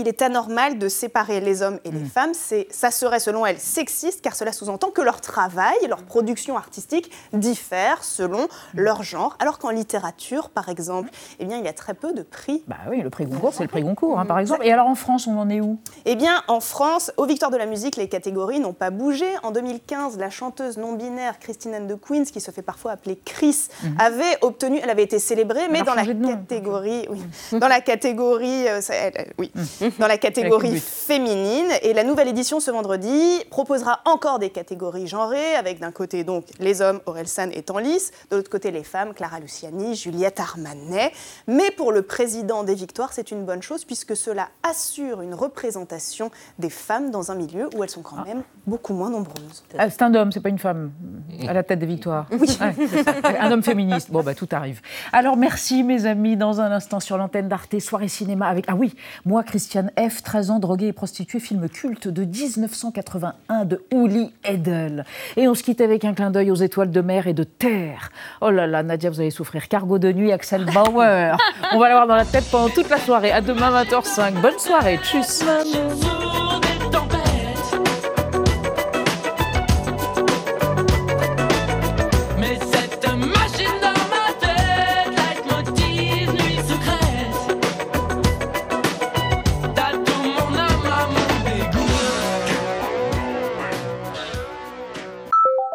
il est anormal de séparer les hommes et les mm. femmes. Ça serait, selon elle, sexiste, car cela sous-entend que leur travail, leur production artistique diffèrent selon mm. leur genre, alors qu'en littérature, par exemple, eh bien, il y a très peu de prix. Bah oui, le prix Goncourt, c'est le prix Goncourt, hein, par exemple. Et alors en France, on en est où? Eh bien, en France, aux Victoires de la musique, les catégories n'ont pas bougé. En 2015, la chanteuse non-binaire Christine Anne de Queens, qui se fait parfois appeler Chris, mm. avait obtenu, elle avait été célébrée, mais dans la, catégorie, oui, dans la catégorie, euh, oui, dans la catégorie féminine. Et la nouvelle édition ce vendredi proposera encore des catégories genrées, avec d'un côté donc les hommes, San et Tanlis, de l'autre côté les femmes, Clara Luciani, Juliette Armanet. Mais pour le président des Victoires, c'est une bonne chose puisque cela assure une représentation des femmes dans un milieu où elles sont quand même beaucoup moins nombreuses. Ah, c'est un homme, c'est pas une femme à la tête des Victoires. Oui. un homme féministe. Bon, bah tout arrive. Alors merci mes amis, dans un instant sur l'antenne d'Arte, soirée cinéma avec... Ah oui, moi, F, 13 ans, drogué et prostituée, film culte de 1981 de Uli Edel. Et on se quitte avec un clin d'œil aux étoiles de mer et de terre. Oh là là, Nadia, vous allez souffrir. Cargo de nuit, Axel Bauer. on va l'avoir dans la tête pendant toute la soirée. À demain 20h05. Bonne soirée. Tchuss.